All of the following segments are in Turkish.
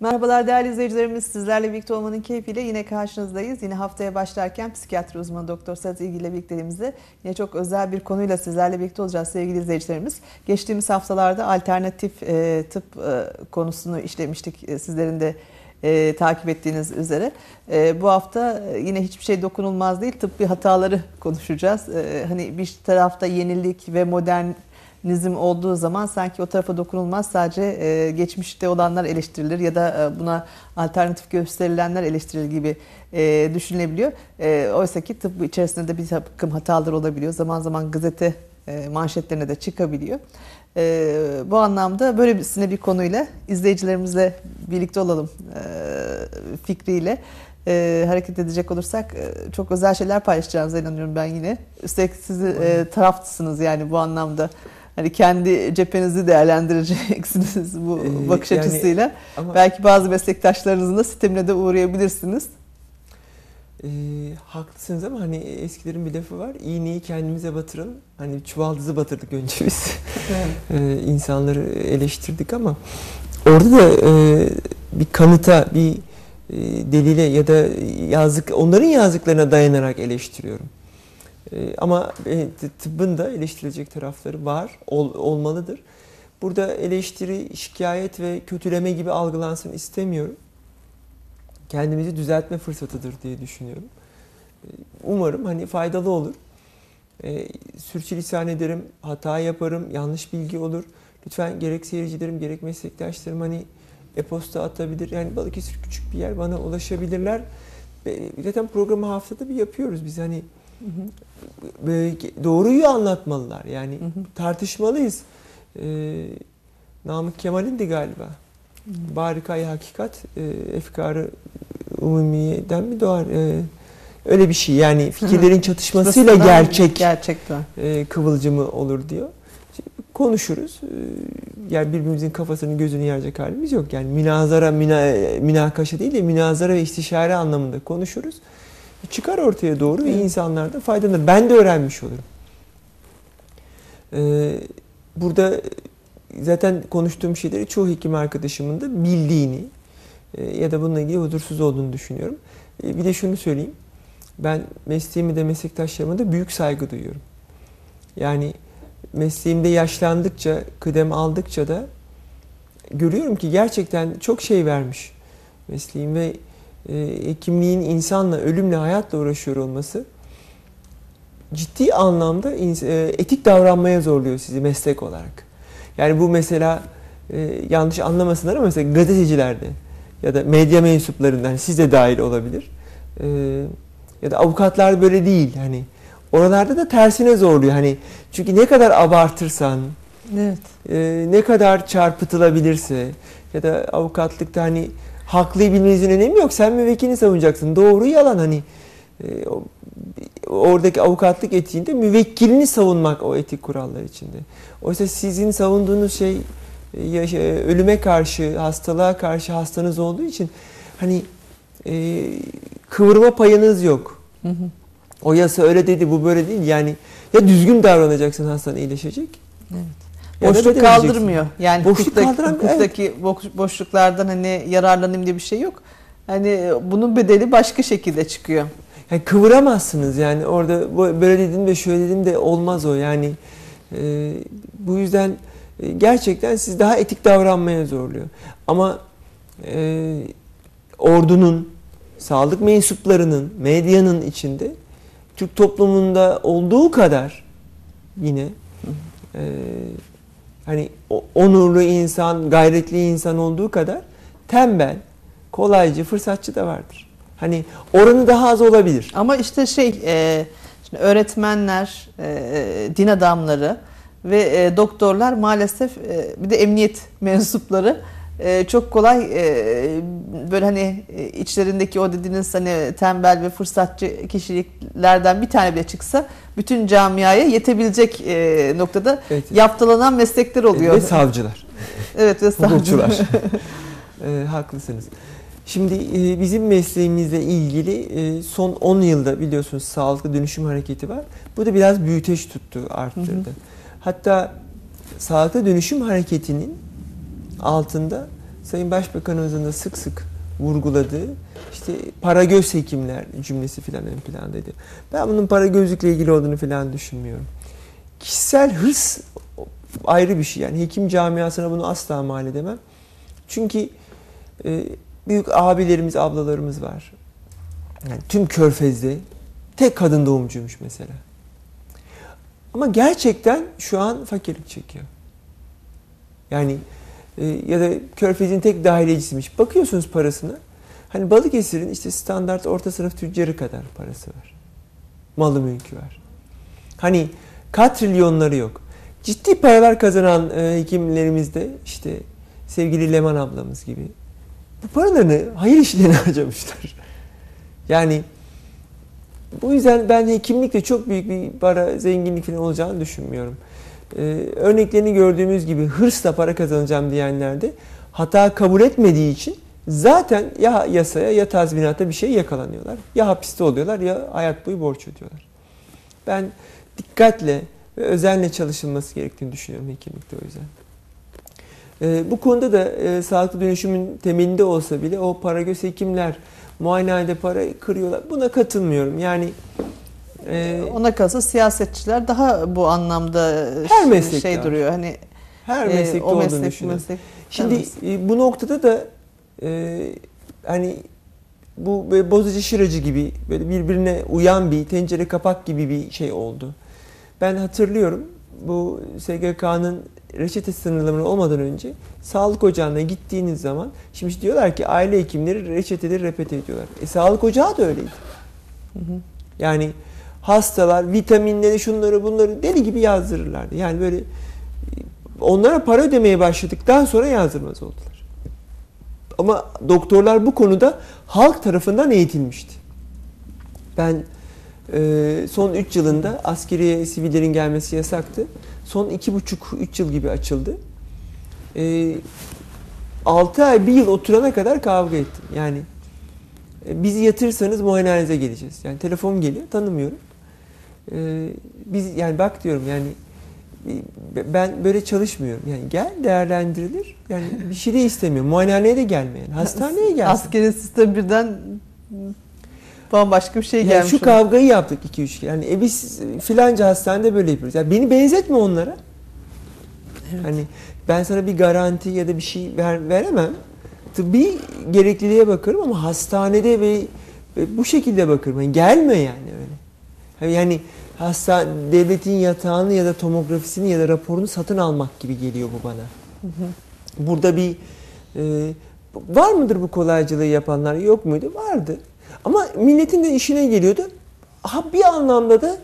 Merhabalar değerli izleyicilerimiz. Sizlerle birlikte olmanın keyfiyle yine karşınızdayız. Yine haftaya başlarken psikiyatri uzmanı Doktor Sedat İlgi ile birlikteliğimizde yine çok özel bir konuyla sizlerle birlikte olacağız sevgili izleyicilerimiz. Geçtiğimiz haftalarda alternatif e, tıp e, konusunu işlemiştik e, sizlerin de e, takip ettiğiniz üzere. E, bu hafta yine hiçbir şey dokunulmaz değil tıbbi hataları konuşacağız. E, hani bir tarafta yenilik ve modern nizm olduğu zaman sanki o tarafa dokunulmaz sadece e, geçmişte olanlar eleştirilir ya da e, buna alternatif gösterilenler eleştirilir gibi e, düşünülebiliyor. E, Oysa ki tıp içerisinde de bir takım hatalar olabiliyor. Zaman zaman gazete e, manşetlerine de çıkabiliyor. E, bu anlamda böylesine bir konuyla izleyicilerimizle birlikte olalım e, fikriyle e, hareket edecek olursak e, çok özel şeyler paylaşacağınıza inanıyorum ben yine. Üstelik siz e, tarafsınız yani bu anlamda hani kendi cephenizi değerlendireceksiniz bu ee, bakış yani, açısıyla. Ama, Belki bazı meslektaşlarınızın da sistemine de uğrayabilirsiniz. E, haklısınız ama hani eskilerin bir lafı var. İğneyi kendimize batıralım. Hani çuvaldızı batırdık önce biz. e, insanları eleştirdik ama orada da e, bir kanıta, bir e, delile ya da yazık onların yazdıklarına dayanarak eleştiriyorum. Ee, ama e, tıbbın da eleştirilecek tarafları var, ol, olmalıdır. Burada eleştiri, şikayet ve kötüleme gibi algılansın istemiyorum. Kendimizi düzeltme fırsatıdır diye düşünüyorum. Ee, umarım hani faydalı olur. E, sürçülisan ederim, hata yaparım, yanlış bilgi olur. Lütfen gerek seyircilerim gerek meslektaşlarım hani e-posta atabilir. Yani Balıkesir küçük bir yer bana ulaşabilirler. E, zaten programı haftada bir yapıyoruz biz hani Hı hı. Doğruyu anlatmalılar. Yani hı hı. tartışmalıyız. Ee, Namık Kemal'indi galiba. Hı. Barikay hakikat e, efkarı umumiyeden mi doğar? E, öyle bir şey. Yani fikirlerin çatışmasıyla gerçek gerçekten e, kıvılcımı olur diyor. Konuşuruz. E, yani birbirimizin kafasını gözünü yerecek halimiz yok. Yani münazara, mina, münakaşa değil de münazara ve istişare anlamında konuşuruz çıkar ortaya doğru ve insanlar da faydalanır. Ben de öğrenmiş olurum. Ee, burada zaten konuştuğum şeyleri çoğu hekim arkadaşımın da bildiğini e, ya da bununla ilgili huzursuz olduğunu düşünüyorum. E, bir de şunu söyleyeyim. Ben mesleğimi de meslektaşlarıma da büyük saygı duyuyorum. Yani mesleğimde yaşlandıkça, kıdem aldıkça da görüyorum ki gerçekten çok şey vermiş mesleğim ve e, kimliğin insanla, ölümle, hayatla uğraşıyor olması ciddi anlamda e, etik davranmaya zorluyor sizi meslek olarak. Yani bu mesela e, yanlış anlamasınlar ama mesela gazetecilerde ya da medya mensuplarından siz de dahil olabilir. E, ya da avukatlar böyle değil. Hani oralarda da tersine zorluyor. Hani çünkü ne kadar abartırsan, evet. e, ne kadar çarpıtılabilirse ya da avukatlıkta hani haklıyı bilmenizin önemi yok. Sen müvekkilini savunacaksın. Doğru yalan hani e, oradaki avukatlık etiğinde müvekkilini savunmak o etik kurallar içinde. Oysa sizin savunduğunuz şey e, ölüme karşı, hastalığa karşı hastanız olduğu için hani e, kıvırma payınız yok. Hı hı. O yasa öyle dedi, bu böyle değil. Yani ya düzgün davranacaksın hastan iyileşecek. Evet. Boşluk kaldırmıyor. Yani boşluk kaldıran, hukuktaki evet. boşluklardan hani yararlanayım diye bir şey yok. Hani bunun bedeli başka şekilde çıkıyor. Yani kıvıramazsınız yani orada böyle dedim de şöyle dedim de olmaz o yani e, bu yüzden e, gerçekten siz daha etik davranmaya zorluyor. Ama e, ordunun, sağlık mensuplarının, medyanın içinde Türk toplumunda olduğu kadar yine e, hani onurlu insan, gayretli insan olduğu kadar tembel, kolaycı, fırsatçı da vardır. Hani oranı daha az olabilir. Ama işte şey, e, şimdi öğretmenler, e, din adamları ve e, doktorlar maalesef e, bir de emniyet mensupları e, çok kolay e, böyle hani e, içlerindeki o dediğiniz hani tembel ve fırsatçı kişiliklerden bir tane bile çıksa bütün camiaya yetebilecek noktada evet. yaptalanan meslekler oluyor. Ve savcılar. evet ve savcılar. e, haklısınız. Şimdi e, bizim mesleğimizle ilgili e, son 10 yılda biliyorsunuz sağlıklı dönüşüm hareketi var. Bu da biraz büyüteç tuttu, arttırdı. Hı hı. Hatta sağlıklı dönüşüm hareketinin altında Sayın Başbakanımızın da sık sık vurguladığı işte para göz hekimler cümlesi filan ön plandaydı. Ben bunun para gözlükle ilgili olduğunu filan düşünmüyorum. Kişisel hırs ayrı bir şey. Yani hekim camiasına bunu asla mal edemem. Çünkü e, büyük abilerimiz, ablalarımız var. Yani tüm körfezde tek kadın doğumcuymuş mesela. Ama gerçekten şu an fakirlik çekiyor. Yani ya da körfezin tek dahilecisiymiş. Bakıyorsunuz parasına. Hani Balıkesir'in işte standart orta sınıf tüccarı kadar parası var. Malı mülkü var. Hani katrilyonları yok. Ciddi paralar kazanan e, hekimlerimiz de işte sevgili Leman ablamız gibi bu paralarını hayır işlerine harcamışlar. Yani bu yüzden ben hekimlikle çok büyük bir para zenginlik falan olacağını düşünmüyorum. Ee, örneklerini gördüğümüz gibi hırsla para kazanacağım diyenlerde hata kabul etmediği için zaten ya yasaya ya tazminata bir şey yakalanıyorlar. Ya hapiste oluyorlar ya hayat boyu borç ödüyorlar. Ben dikkatle ve özenle çalışılması gerektiğini düşünüyorum hekimlikte o yüzden. Ee, bu konuda da e, sağlıklı dönüşümün temelinde olsa bile o para göz hekimler muayenehanede para kırıyorlar. Buna katılmıyorum. Yani e, ona kalsa siyasetçiler daha bu anlamda her meslek şey duruyor. Hani her meslekte e, o meslek, olduğunu düşünüyorum. Meslek, Şimdi e, bu noktada da e, hani bu böyle bozacı şıracı gibi böyle birbirine uyan bir tencere kapak gibi bir şey oldu. Ben hatırlıyorum bu SGK'nın reçete sınırlamaları olmadan önce sağlık ocağına gittiğiniz zaman şimdi diyorlar ki aile hekimleri reçeteleri repete ediyorlar. E sağlık ocağı da öyleydi. Hı hı. Yani hastalar vitaminleri şunları bunları deli gibi yazdırırlardı. Yani böyle onlara para ödemeye başladıktan sonra yazdırmaz oldular. Ama doktorlar bu konuda halk tarafından eğitilmişti. Ben e, son 3 yılında askeriye sivillerin gelmesi yasaktı. Son 2,5-3 yıl gibi açıldı. E, 6 ay, 1 yıl oturana kadar kavga ettim. Yani e, bizi yatırsanız muayenehanenize geleceğiz. Yani telefon geliyor, tanımıyorum. E, biz yani bak diyorum yani ben böyle çalışmıyorum. Yani gel değerlendirilir. Yani bir şey de istemiyorum. Muayenehaneye de gelmeyen. Hastaneye gelsin. Askeri sistem birden bambaşka bir şey yani gelmiş. Şu kavgayı yaptık 2-3 kere. Yani e biz filanca hastanede böyle yapıyoruz. Yani beni benzetme onlara. Evet. Hani ben sana bir garanti ya da bir şey ver, veremem. Tıbbi gerekliliğe bakarım ama hastanede ve, bu şekilde bakarım. Yani gelme yani. Yani hasta devletin yatağını ya da tomografisini ya da raporunu satın almak gibi geliyor bu bana. Burada bir e, var mıdır bu kolaycılığı yapanlar? Yok muydu? Vardı. Ama milletin de işine geliyordu. Ha bir anlamda da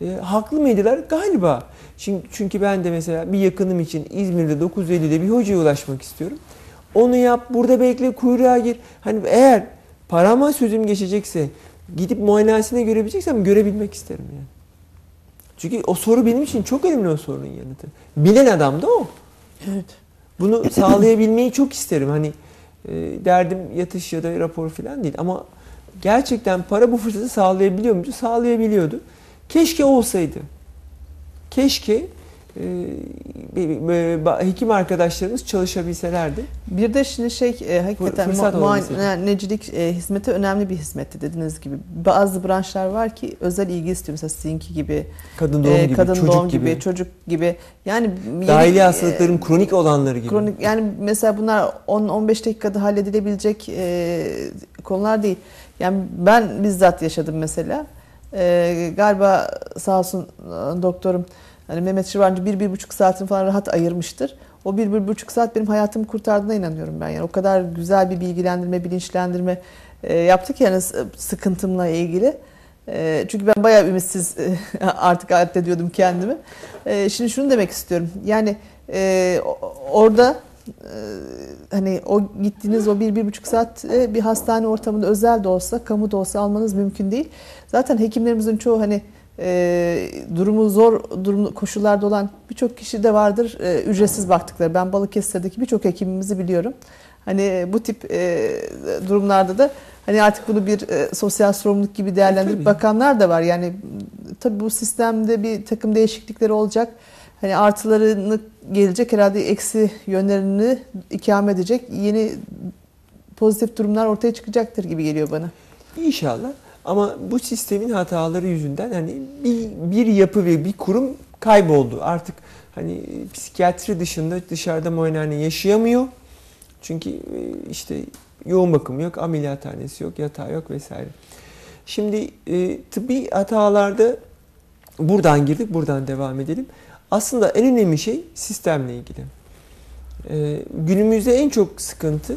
e, haklı mıydılar? Galiba. Çünkü, çünkü ben de mesela bir yakınım için İzmir'de 950'de bir hocaya ulaşmak istiyorum. Onu yap, burada bekle, kuyruğa gir. Hani eğer parama sözüm geçecekse, gidip muayenehanesine görebileceksem görebilmek isterim yani. Çünkü o soru benim için çok önemli o sorunun yanıtı. Bilen adam da o. Evet. Bunu sağlayabilmeyi çok isterim. Hani e, derdim yatış ya da rapor falan değil ama gerçekten para bu fırsatı sağlayabiliyor muydu? Sağlayabiliyordu. Keşke olsaydı. Keşke hekim arkadaşlarımız çalışabilselerdi. Bir de şimdi şey e, hakikaten muayenecilik e, hizmeti önemli bir hizmetti dediğiniz gibi. Bazı branşlar var ki özel ilgi istiyor. Mesela sizinki gibi. Kadın doğum e, gibi, kadın çocuk doğum gibi, gibi, çocuk gibi. Yani dahili yeni, hastalıkların e, kronik olanları gibi. Kronik yani mesela bunlar 10-15 dakikada halledilebilecek e, konular değil. Yani ben bizzat yaşadım mesela. E, galiba sağ olsun e, doktorum hani Mehmet Şırvancı bir, bir buçuk saatin falan rahat ayırmıştır. O bir, bir buçuk saat benim hayatımı kurtardığına inanıyorum ben. Yani o kadar güzel bir bilgilendirme, bilinçlendirme e, yaptık yani sıkıntımla ilgili. E, çünkü ben bayağı ümitsiz e, artık addediyordum kendimi. E, şimdi şunu demek istiyorum. Yani e, orada hani o gittiğiniz o bir, bir buçuk saat bir hastane ortamında özel de olsa, kamu da olsa almanız mümkün değil. Zaten hekimlerimizin çoğu hani e, durumu zor durum koşullarda olan birçok kişi de vardır e, ücretsiz baktıkları. Ben Balıkesir'deki birçok hekimimizi biliyorum. Hani bu tip e, durumlarda da hani artık bunu bir e, sosyal sorumluluk gibi değerlendirip tabii. bakanlar da var. Yani tabii bu sistemde bir takım değişiklikleri olacak. hani artılarını gelecek herhalde eksi yönlerini ikame edecek yeni pozitif durumlar ortaya çıkacaktır gibi geliyor bana. İnşallah. Ama bu sistemin hataları yüzünden hani bir, bir yapı ve bir kurum kayboldu. Artık hani psikiyatri dışında dışarıda muayenehane yaşayamıyor. Çünkü e, işte yoğun bakım yok, ameliyathanesi yok, yatağı yok vesaire. Şimdi e, tıbbi hatalarda buradan girdik, buradan devam edelim. Aslında en önemli şey sistemle ilgili. E, günümüzde en çok sıkıntı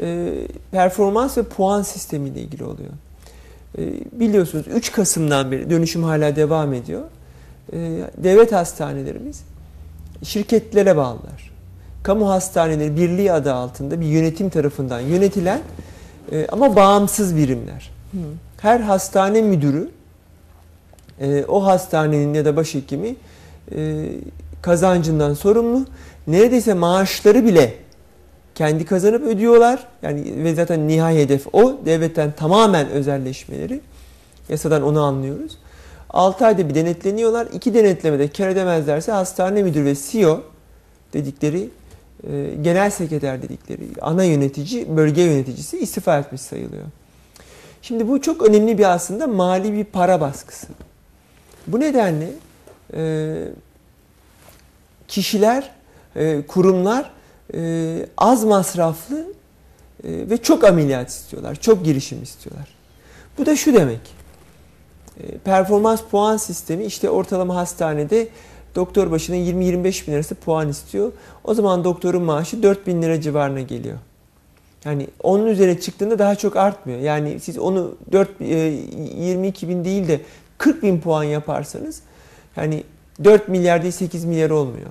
e, performans ve puan sistemiyle ilgili oluyor. E, biliyorsunuz 3 Kasım'dan beri dönüşüm hala devam ediyor. E, devlet hastanelerimiz şirketlere bağlılar. Kamu hastaneleri birliği adı altında bir yönetim tarafından yönetilen e, ama bağımsız birimler. Her hastane müdürü e, o hastanenin ya da başhekimi e, kazancından sorumlu. Neredeyse maaşları bile kendi kazanıp ödüyorlar. Yani ve zaten nihai hedef o. Devletten tamamen özelleşmeleri. Yasadan onu anlıyoruz. 6 ayda bir denetleniyorlar. İki denetlemede kar edemezlerse hastane müdürü ve CEO dedikleri e, genel sekreter dedikleri ana yönetici, bölge yöneticisi istifa etmiş sayılıyor. Şimdi bu çok önemli bir aslında mali bir para baskısı. Bu nedenle e, kişiler, e, kurumlar e, az masraflı e, ve çok ameliyat istiyorlar, çok girişim istiyorlar. Bu da şu demek. E, performans puan sistemi işte ortalama hastanede doktor başına 20-25 bin lirası puan istiyor. O zaman doktorun maaşı 4 bin lira civarına geliyor. Yani onun üzerine çıktığında daha çok artmıyor. Yani siz onu 4 22 bin değil de 40 bin puan yaparsanız yani 4 milyar değil 8 milyar olmuyor.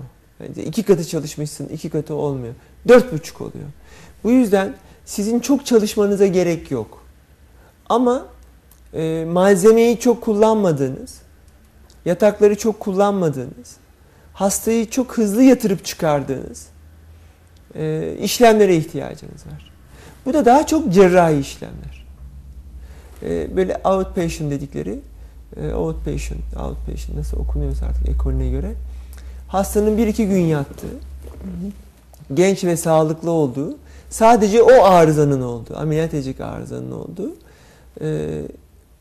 İki katı çalışmışsın, iki katı olmuyor. Dört buçuk oluyor. Bu yüzden sizin çok çalışmanıza gerek yok. Ama e, malzemeyi çok kullanmadığınız, yatakları çok kullanmadığınız, hastayı çok hızlı yatırıp çıkardığınız e, işlemlere ihtiyacınız var. Bu da daha çok cerrahi işlemler. E, böyle outpatient dedikleri, e, outpatient, outpatient nasıl okunuyorsa artık ekolüne göre hastanın bir iki gün yattığı, genç ve sağlıklı olduğu, sadece o arızanın olduğu, ameliyat edecek arızanın olduğu e,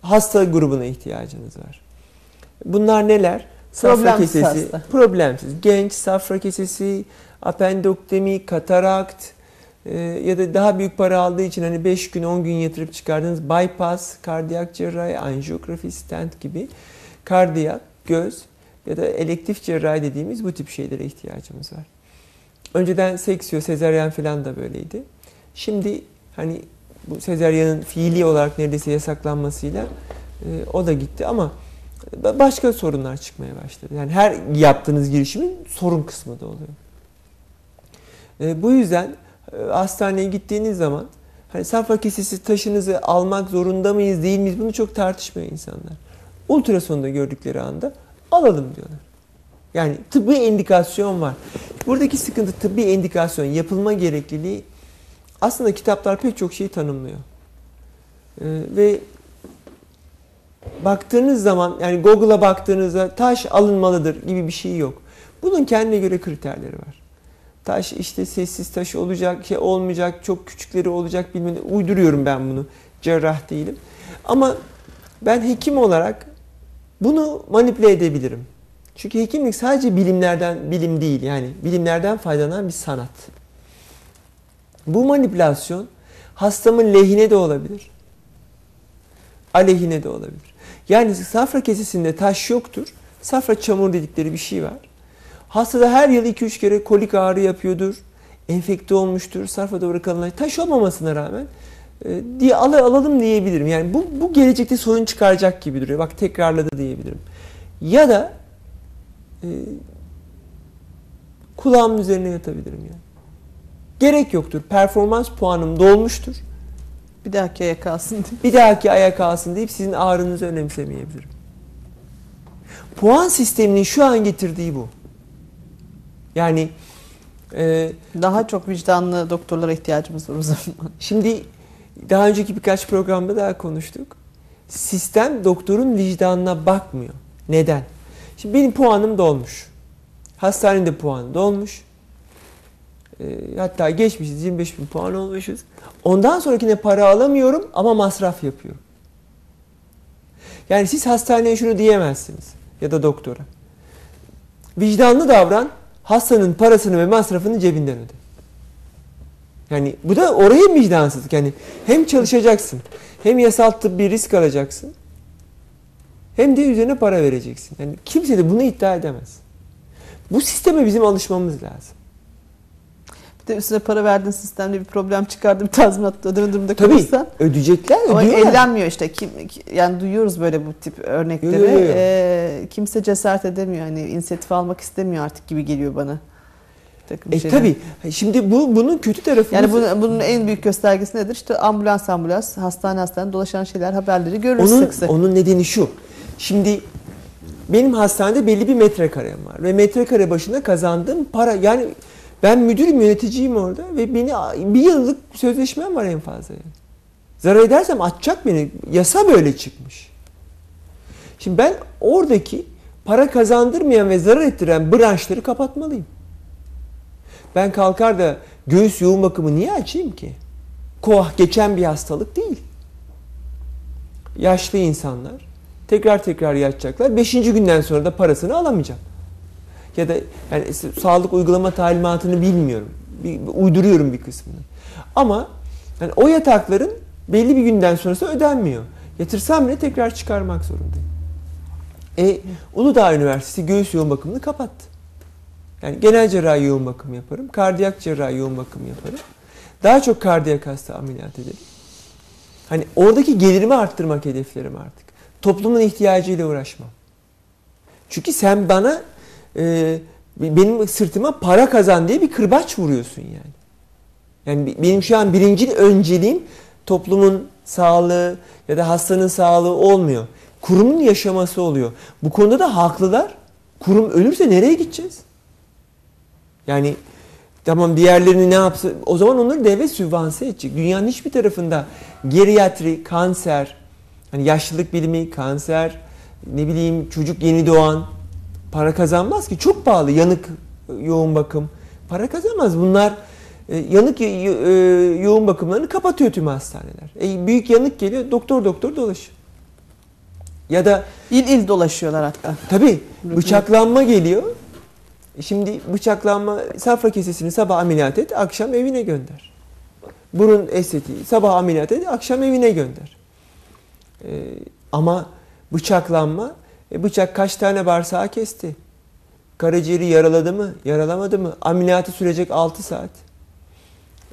hasta grubuna ihtiyacınız var. Bunlar neler? Safra Problemsiz kesesi, hasta. problemsiz. Genç, safra kesesi, apendoktomi, katarakt e, ya da daha büyük para aldığı için hani 5 gün 10 gün yatırıp çıkardığınız bypass, kardiyak cerrahi, anjiyografi, stent gibi kardiyak, göz ya da elektif cerrahi dediğimiz bu tip şeylere ihtiyacımız var. Önceden seksiyo, sezaryen falan da böyleydi. Şimdi hani bu sezaryenin fiili olarak neredeyse yasaklanmasıyla e, o da gitti ama başka sorunlar çıkmaya başladı. Yani her yaptığınız girişimin sorun kısmı da oluyor. E, bu yüzden e, hastaneye gittiğiniz zaman hani safra kesesi taşınızı almak zorunda mıyız değil miyiz bunu çok tartışmıyor insanlar. Ultrasonda gördükleri anda alalım diyorlar. Yani tıbbi indikasyon var. Buradaki sıkıntı tıbbi indikasyon, yapılma gerekliliği aslında kitaplar pek çok şeyi tanımlıyor. Ee, ve baktığınız zaman yani Google'a baktığınızda taş alınmalıdır gibi bir şey yok. Bunun kendine göre kriterleri var. Taş işte sessiz taş olacak, şey olmayacak, çok küçükleri olacak bilmem Uyduruyorum ben bunu. Cerrah değilim. Ama ben hekim olarak bunu manipüle edebilirim. Çünkü hekimlik sadece bilimlerden bilim değil yani bilimlerden faydalanan bir sanat. Bu manipülasyon hastamın lehine de olabilir. Aleyhine de olabilir. Yani safra kesesinde taş yoktur. Safra çamur dedikleri bir şey var. Hastada her yıl 2-3 kere kolik ağrı yapıyordur. Enfekte olmuştur. Safra doğru kalınlar. Taş olmamasına rağmen diye al alalım diyebilirim. Yani bu, bu gelecekte sorun çıkaracak gibi duruyor. Bak tekrarladı diyebilirim. Ya da e, kulağımın üzerine yatabilirim yani. Gerek yoktur. Performans puanım dolmuştur. Bir dahaki aya kalsın diye. Bir dahaki aya kalsın deyip sizin ağrınızı önemsemeyebilirim. Puan sisteminin şu an getirdiği bu. Yani e, Daha çok vicdanlı doktorlara ihtiyacımız var o zaman. şimdi daha önceki birkaç programda daha konuştuk. Sistem doktorun vicdanına bakmıyor. Neden? Şimdi benim puanım dolmuş. Hastanede puan dolmuş. E, hatta geçmişiz 25 bin puan olmuşuz. Ondan sonrakine para alamıyorum ama masraf yapıyorum. Yani siz hastaneye şunu diyemezsiniz ya da doktora. Vicdanlı davran, hastanın parasını ve masrafını cebinden öde. Yani bu da oraya vicdansızlık. Yani hem çalışacaksın, hem yasal tıbbi risk alacaksın, hem de üzerine para vereceksin. Yani kimse de bunu iddia edemez. Bu sisteme bizim alışmamız lazım. Bir de üstüne para verdiğin sistemde bir problem çıkardı bir tazminat ödeme durumunda Tabii kalırsan. ödeyecekler, Ama ödüyorlar. ellenmiyor işte. Kim, yani duyuyoruz böyle bu tip örnekleri. Yo, yo, yo. Ee, kimse cesaret edemiyor. Hani inisiyatif almak istemiyor artık gibi geliyor bana. Takım E şeyler. tabii. Şimdi bu bunun kötü tarafı. Yani bunun, bunun en büyük göstergesi nedir? İşte ambulans ambulans, hastane hastane dolaşan şeyler, haberleri görürüz onun sık sık. onun nedeni şu. Şimdi benim hastanede belli bir metrekarem var ve metrekare başına kazandığım para yani ben müdürüm yöneticiyim orada ve beni bir yıllık sözleşmem var en fazla yani. Zarar edersem atacak beni. Yasa böyle çıkmış. Şimdi ben oradaki para kazandırmayan ve zarar ettiren branşları kapatmalıyım. Ben kalkar da göğüs yoğun bakımı niye açayım ki? Koah geçen bir hastalık değil. Yaşlı insanlar tekrar tekrar yatacaklar. Beşinci günden sonra da parasını alamayacağım. Ya da yani sağlık uygulama talimatını bilmiyorum. Bir, uyduruyorum bir kısmını. Ama yani o yatakların belli bir günden sonrası ödenmiyor. Yatırsam bile tekrar çıkarmak zorundayım. E, Uludağ Üniversitesi göğüs yoğun bakımını kapattı. Yani genel cerrahi yoğun bakım yaparım. Kardiyak cerrahi yoğun bakım yaparım. Daha çok kardiyak hasta ameliyat ederim. Hani oradaki gelirimi arttırmak hedeflerim artık. Toplumun ihtiyacıyla uğraşmam. Çünkü sen bana e, benim sırtıma para kazan diye bir kırbaç vuruyorsun yani. Yani benim şu an birinci önceliğim toplumun sağlığı ya da hastanın sağlığı olmuyor. Kurumun yaşaması oluyor. Bu konuda da haklılar. Kurum ölürse nereye gideceğiz? Yani tamam diğerlerini ne yapsa o zaman onları devlet sübvanse edecek. Dünyanın hiçbir tarafında geriatri, kanser, hani yaşlılık bilimi, kanser, ne bileyim çocuk yeni doğan para kazanmaz ki. Çok pahalı yanık yoğun bakım. Para kazanmaz. Bunlar e, yanık e, yoğun bakımlarını kapatıyor tüm hastaneler. E, büyük yanık geliyor doktor doktor dolaşıyor. Ya da İl il dolaşıyorlar hatta. tabii bıçaklanma geliyor. Şimdi bıçaklanma safra kesesini sabah ameliyat et, akşam evine gönder. Burun estetiği sabah ameliyat et, akşam evine gönder. Ee, ama bıçaklanma, e, bıçak kaç tane bağırsağı kesti? Karaciğeri yaraladı mı, yaralamadı mı? Ameliyatı sürecek 6 saat.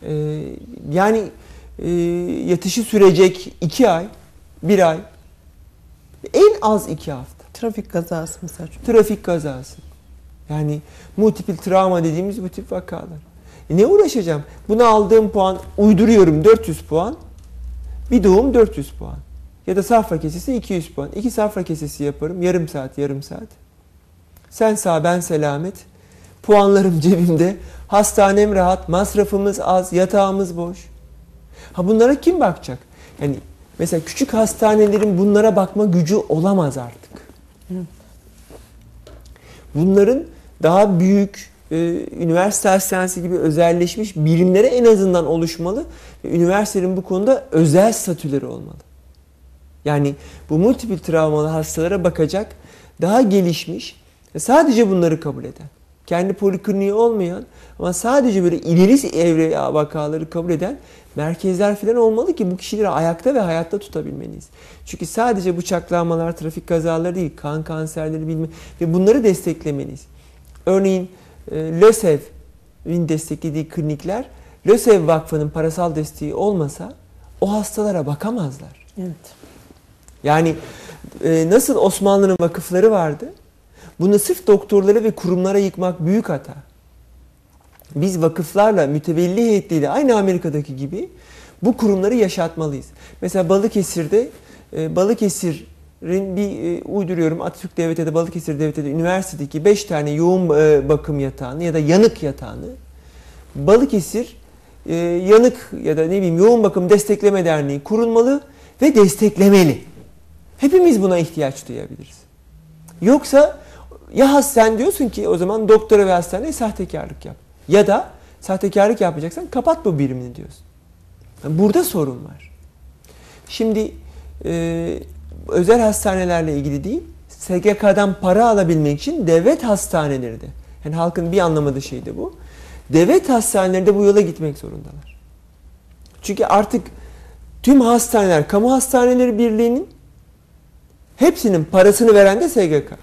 Ee, yani e, yatışı sürecek 2 ay, 1 ay. En az 2 hafta. Trafik kazası mesela. Trafik kazası. Yani multiple travma dediğimiz bu tip vakalar. E ne uğraşacağım? Buna aldığım puan uyduruyorum 400 puan. Bir doğum 400 puan. Ya da safra kesesi 200 puan. İki safra kesesi yaparım. Yarım saat, yarım saat. Sen sağ, ben selamet. Puanlarım cebimde. Hastanem rahat, masrafımız az, yatağımız boş. Ha bunlara kim bakacak? Yani mesela küçük hastanelerin bunlara bakma gücü olamaz artık. Bunların daha büyük e, üniversite hastanesi gibi özelleşmiş birimlere en azından oluşmalı. Ve üniversitelerin bu konuda özel statüleri olmalı. Yani bu multiple travmalı hastalara bakacak daha gelişmiş sadece bunları kabul eden, kendi polikliniği olmayan ama sadece böyle ileri evre vakaları kabul eden merkezler falan olmalı ki bu kişileri ayakta ve hayatta tutabilmeliyiz. Çünkü sadece bıçaklanmalar, trafik kazaları değil, kan kanserleri bilme ve bunları desteklemeliyiz. Örneğin e, LÖSEV'in desteklediği klinikler LÖSEV Vakfı'nın parasal desteği olmasa o hastalara bakamazlar. Evet. Yani e, nasıl Osmanlı'nın vakıfları vardı? Bunu sırf doktorlara ve kurumlara yıkmak büyük hata. Biz vakıflarla, mütevelli heyetleriyle aynı Amerika'daki gibi bu kurumları yaşatmalıyız. Mesela Balıkesir'de e, Balıkesir'in bir e, uyduruyorum Atatürk Devleti'de Balıkesir Devleti'de üniversitedeki 5 tane yoğun e, bakım yatağını ya da yanık yatağını Balıkesir e, yanık ya da ne bileyim yoğun bakım destekleme derneği kurulmalı ve desteklemeli. Hepimiz buna ihtiyaç duyabiliriz. Yoksa ya sen diyorsun ki o zaman doktora ve hastaneye sahtekarlık yap. Ya da sahtekarlık yapacaksan kapat bu birimini diyorsun. Yani burada sorun var. Şimdi özel hastanelerle ilgili değil, SGK'dan para alabilmek için devlet hastaneleri de, yani halkın bir anlamadığı şey de bu. Devlet hastaneleri de bu yola gitmek zorundalar. Çünkü artık tüm hastaneler, kamu hastaneleri birliğinin hepsinin parasını veren de SGK.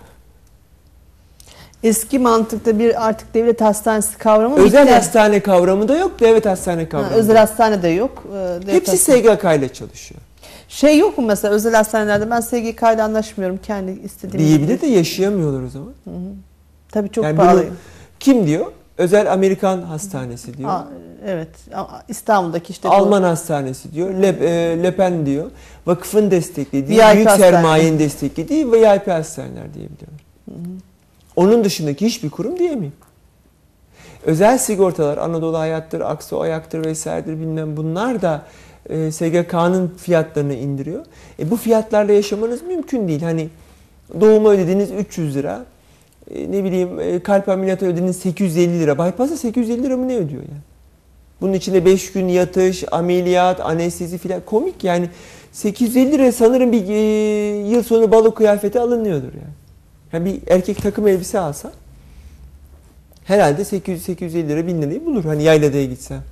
Eski mantıkta bir artık devlet hastanesi kavramı Özel bitti. hastane kavramı da yok, devlet hastane Ha, kavramı. özel da. hastane de yok. Ee, devlet Hepsi hastane- SGK ile çalışıyor. Şey yok mu mesela özel hastanelerde ben SGK ile anlaşmıyorum kendi istediğim Diyebilir de yaşayamıyorlar o zaman. Tabii çok Yani pahalı. bunu kim diyor? Özel Amerikan hastanesi diyor. Aa, evet İstanbul'daki işte bu- Alman hastanesi diyor. Le, e, Le Pen diyor. Vakıfın desteklediği, VIP büyük hastane. sermayenin desteklediği VIP hastaneler diyebiliyorlar. Onun dışındaki hiçbir kurum diyemeyim. Özel sigortalar, Anadolu Hayat'tır, Akso Ayak'tır vesairedir bilmem bunlar da e, SGK'nın fiyatlarını indiriyor. E, bu fiyatlarla yaşamanız mümkün değil. Hani doğuma ödediğiniz 300 lira, e, ne bileyim e, kalp ameliyatı ödediğiniz 850 lira. Bypass'a 850 lira mı ne ödüyor yani? Bunun içinde 5 gün yatış, ameliyat, anestezi filan komik yani. 850 lira sanırım bir e, yıl sonu balo kıyafeti alınıyordur yani. yani bir erkek takım elbise alsa herhalde 800-850 lira 1000 lirayı bulur. Hani yayladaya gitsem.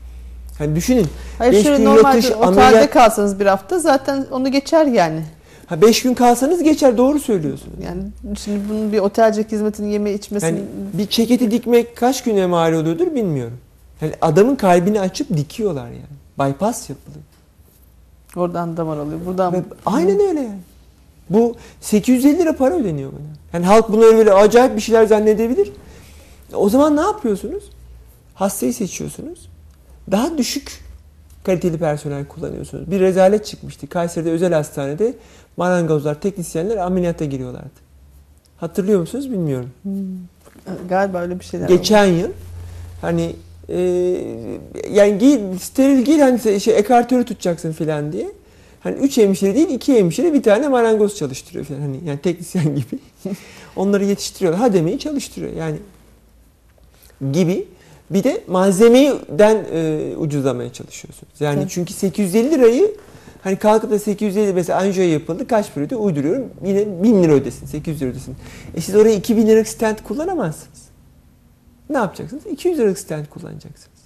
Hani düşünün. Hayır beş şöyle gün normalde yatış, otelde ameliyat- kalsanız bir hafta zaten onu geçer yani. Ha 5 gün kalsanız geçer doğru söylüyorsunuz. Yani şimdi bunun bir otelcilik hizmetini yeme içmesini Yani bir çeketi dikmek kaç güne mal oluyordur bilmiyorum. Yani adamın kalbini açıp dikiyorlar yani. Bypass yapılıyor. oradan damar alıyor. Buradan Ve aynen öyle yani. Bu 850 lira para ödeniyor buna. Yani halk bunları böyle acayip bir şeyler zannedebilir. O zaman ne yapıyorsunuz? Hastayı seçiyorsunuz. Daha düşük kaliteli personel kullanıyorsunuz. Bir rezalet çıkmıştı. Kayseri'de özel hastanede marangozlar, teknisyenler ameliyata giriyorlardı. Hatırlıyor musunuz bilmiyorum. galiba öyle bir şeyler. Geçen yıl hani e, yani giy, steril giy hani şey ekartörü tutacaksın filan diye. Hani üç hemşire değil iki hemşire bir tane marangoz çalıştırıyor filan hani yani teknisyen gibi. Onları yetiştiriyorlar. Hademeyi çalıştırıyor yani gibi. Bir de malzemeden e, ucuzlamaya çalışıyorsunuz. Yani Evet. çünkü 850 lirayı hani kalkıp da 850 mesela anjiyo yapıldı kaç para ödüyor uyduruyorum yine 1000 lira ödesin 800 lira ödesin. E siz oraya 2000 liralık stent kullanamazsınız. Ne yapacaksınız? 200 liralık stent kullanacaksınız.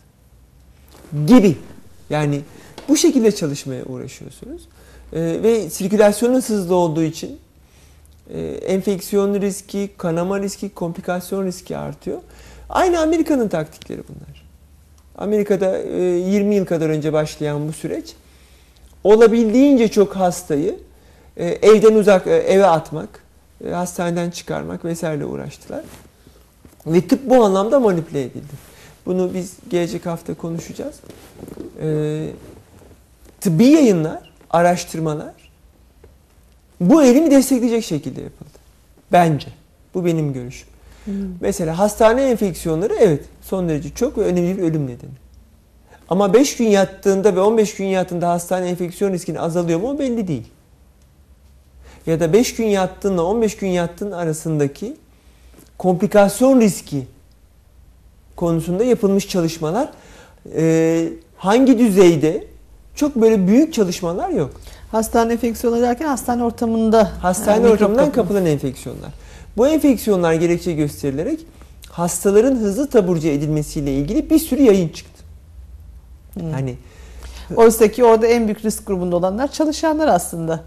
Gibi. Yani bu şekilde çalışmaya uğraşıyorsunuz. Ee, ve sirkülasyonun hızlı olduğu için e, enfeksiyon riski, kanama riski, komplikasyon riski artıyor. Aynı Amerika'nın taktikleri bunlar. Amerika'da e, 20 yıl kadar önce başlayan bu süreç olabildiğince çok hastayı e, evden uzak e, eve atmak, e, hastaneden çıkarmak vesaire uğraştılar. Ve tıp bu anlamda manipüle edildi. Bunu biz gelecek hafta konuşacağız. Ee, tıbbi yayınlar, araştırmalar bu eğilimi destekleyecek şekilde yapıldı. Bence. Bu benim görüşüm. Hmm. Mesela hastane enfeksiyonları evet son derece çok ve önemli bir ölüm nedeni. Ama 5 gün yattığında ve 15 gün yattığında hastane enfeksiyon riskini azalıyor mu belli değil. Ya da 5 gün yattığınla 15 gün yattığın arasındaki komplikasyon riski konusunda yapılmış çalışmalar e, hangi düzeyde çok böyle büyük çalışmalar yok. Hastane enfeksiyonu derken hastane ortamında. Hastane yani ortamından kapı- kapılan enfeksiyonlar. Bu enfeksiyonlar gerekçe gösterilerek hastaların hızlı taburcu edilmesiyle ilgili bir sürü yayın çıktı. Hmm. Hani Oysa ki orada en büyük risk grubunda olanlar çalışanlar aslında.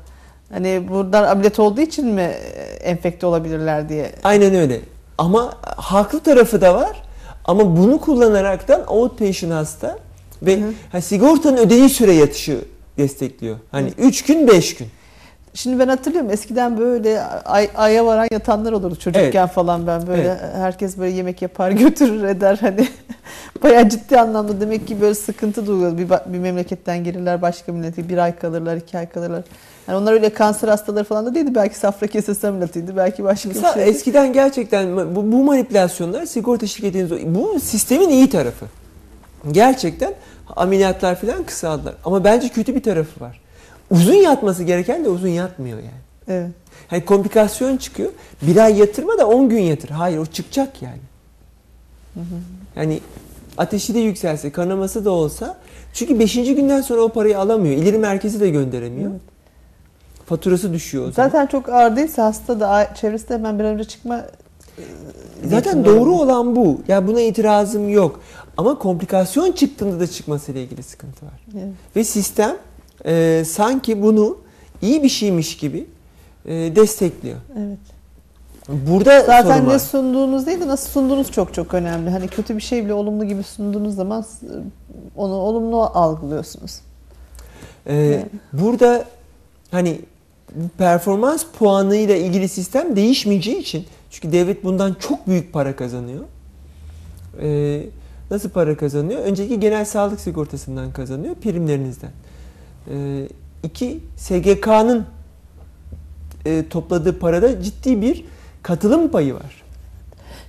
Hani buradan ameliyat olduğu için mi e, enfekte olabilirler diye. aynen öyle. Ama haklı tarafı da var. Ama bunu kullanaraktan outpatient hasta ve Hı hı. ha, sigortanın ödediği süre yatışı destekliyor. Hani 3 gün 5 gün. Şimdi ben hatırlıyorum eskiden böyle ay, aya varan yatanlar olurdu çocukken falan ben böyle herkes böyle yemek yapar götürür eder hani bayağı ciddi anlamda demek ki böyle sıkıntı duyuyor bir, bir memleketten gelirler başka memlekete bir ay kalırlar iki ay kalırlar. Yani onlar öyle kanser hastaları falan da değildi belki safra kesesi ameliyatıydı belki başka bir şey. eskiden gerçekten bu, bu manipülasyonlar sigorta şirketinin bu sistemin iyi tarafı. Gerçekten ameliyatlar falan kısaldılar. Ama bence kötü bir tarafı var. Uzun yatması gereken de uzun yatmıyor yani. Evet. Hani komplikasyon çıkıyor. Bir ay yatırma da 10 gün yatır. Hayır o çıkacak yani. Yani ateşi de yükselse, kanaması da olsa. Çünkü 5. günden sonra o parayı alamıyor. İleri merkezi de gönderemiyor. Evet. Faturası düşüyor o zaman. Zaten çok ağır değilse hasta da a- çevresinde hemen bir önce çıkma e, Zaten doğru oluyor. olan bu. Ya buna itirazım yok. Ama komplikasyon çıktığında da çıkmasıyla ilgili sıkıntı var. Evet. Ve sistem e, sanki bunu iyi bir şeymiş gibi e, destekliyor. Evet. Burada Zaten sorun ne sunduğunuz değil de nasıl sunduğunuz çok çok önemli. Hani kötü bir şey bile olumlu gibi sunduğunuz zaman onu olumlu algılıyorsunuz. Ee, burada hani performans puanıyla ilgili sistem değişmeyeceği için çünkü devlet bundan çok büyük para kazanıyor. Ee, nasıl para kazanıyor? Önceki genel sağlık sigortasından kazanıyor, primlerinizden. Ee, iki, SGK'nın e, topladığı parada ciddi bir katılım payı var.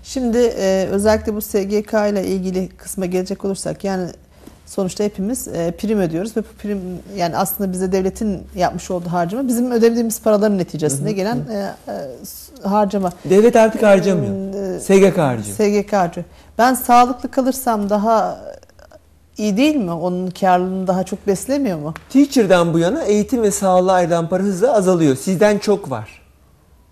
Şimdi e, özellikle bu SGK ile ilgili kısma gelecek olursak yani sonuçta hepimiz e, prim ödüyoruz ve bu prim yani aslında bize devletin yapmış olduğu harcama bizim ödediğimiz paraların neticesinde Hı hı, gelen e, e, harcama. Devlet artık harcamıyor. E, SGK harcıyor. SGK harcıyor. Ben sağlıklı kalırsam daha iyi değil mi? Onun karlılığını daha çok beslemiyor mu? Teacher'dan bu yana eğitim ve sağlığa ayrılan para hızla azalıyor. Sizden çok var.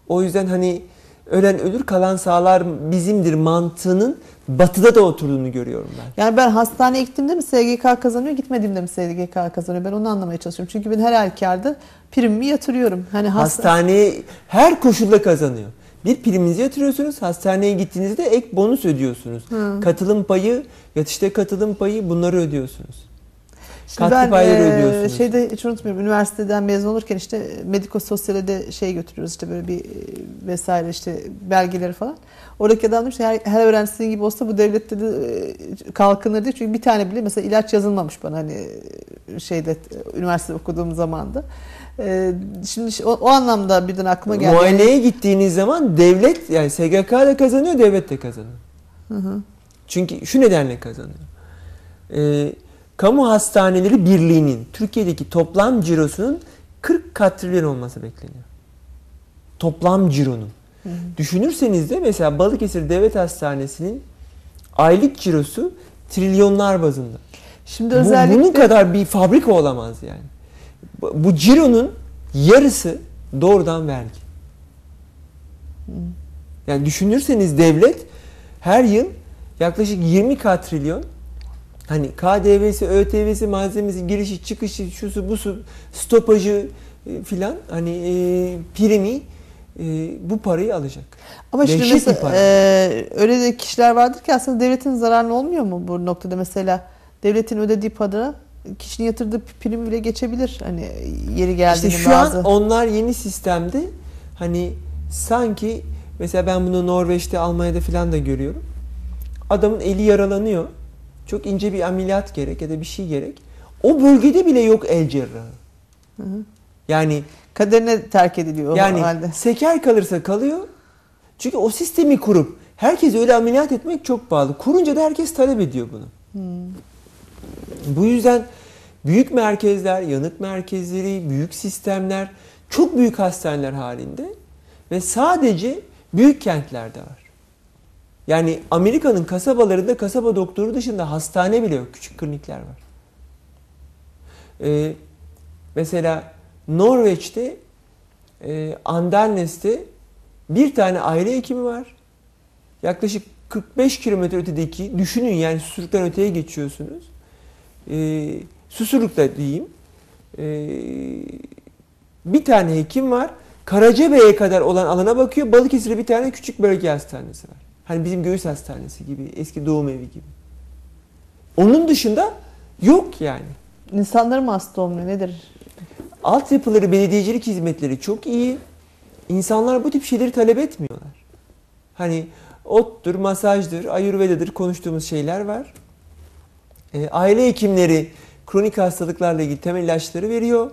O yüzden hani ölen ölür kalan sağlar bizimdir mantığının batıda da oturduğunu görüyorum ben. Yani ben hastaneye gittiğimde mi SGK kazanıyor, gitmediğimde mi SGK kazanıyor? Ben onu anlamaya çalışıyorum. Çünkü ben her halükarda primimi yatırıyorum. Hani hasta... Hastaneye her koşulda kazanıyor. Bir priminizi yatırıyorsunuz, hastaneye gittiğinizde ek bonus ödüyorsunuz. Hı. Katılım payı, yatışta katılım payı bunları ödüyorsunuz. Şimdi Katkı ben e, ödüyorsunuz. şeyde hiç unutmuyorum. Üniversiteden mezun olurken işte mediko sosyale de şey götürüyoruz işte böyle bir e, vesaire işte belgeleri falan. Oradaki adam demiş her, her öğrenci sizin gibi olsa bu devlette de e, kalkınır diye. Çünkü bir tane bile mesela ilaç yazılmamış bana hani e, şeyde üniversite okuduğum zamanda. E, Şimdi o, o anlamda birden aklıma geldi. Muayeneye gittiğiniz zaman devlet yani SGK da kazanıyor, devlet de kazanıyor. Hı hı. Çünkü şu nedenle kazanıyor. Ee, Kamu Hastaneleri Birliği'nin Türkiye'deki toplam cirosunun 40 katrilyon olması bekleniyor. Toplam cironun. Hı hı. Düşünürseniz de mesela Balıkesir Devlet Hastanesi'nin aylık cirosu trilyonlar bazında. Şimdi Bu, özellikle bunun kadar bir fabrika olamaz yani. Bu, cironun yarısı doğrudan vergi. Yani düşünürseniz devlet her yıl yaklaşık 20 katrilyon hani KDV'si, ÖTV'si, malzemesi, girişi, çıkışı, şusu, busu, stopajı e, filan hani e, primi e, bu parayı alacak. Ama şimdi Dehşet mesela para. e, öyle de kişiler vardır ki aslında devletin zararlı olmuyor mu bu noktada mesela devletin ödediği para kişinin yatırdığı prim bile geçebilir hani yeri İşte geldiğinde şu bazı. an onlar yeni sistemde hani sanki mesela ben bunu Norveç'te, Almanya'da falan da görüyorum. Adamın eli yaralanıyor. Çok ince bir ameliyat gerek ya da bir şey gerek. O bölgede bile yok el cerrahı. Hı hı. Yani kaderine terk ediliyor o yani halde. seker kalırsa kalıyor. Çünkü o sistemi kurup herkes öyle ameliyat etmek çok pahalı. Kurunca da herkes talep ediyor bunu. Hmm. Bu yüzden büyük merkezler, yanık merkezleri, büyük sistemler, çok büyük hastaneler halinde ve sadece büyük kentlerde var. Yani Amerika'nın kasabalarında kasaba doktoru dışında hastane bile yok. Küçük klinikler var. Ee, mesela Norveç'te e, Andalnes'te bir tane aile hekimi var. Yaklaşık 45 kilometre ötedeki düşünün yani Susurluk'tan öteye geçiyorsunuz. E, Susurluk'ta diyeyim. E, bir tane hekim var. Karacabey'e kadar olan alana bakıyor. Balıkesir'de bir tane küçük bölge hastanesi var. Hani bizim göğüs hastanesi gibi, eski doğum evi gibi. Onun dışında yok yani. İnsanlar mı hasta olmuyor nedir? Altyapıları, belediyecilik hizmetleri çok iyi. İnsanlar bu tip şeyleri talep etmiyorlar. Hani ottur, masajdır, ayurvedadır konuştuğumuz şeyler var. E, aile hekimleri kronik hastalıklarla ilgili temel ilaçları veriyor.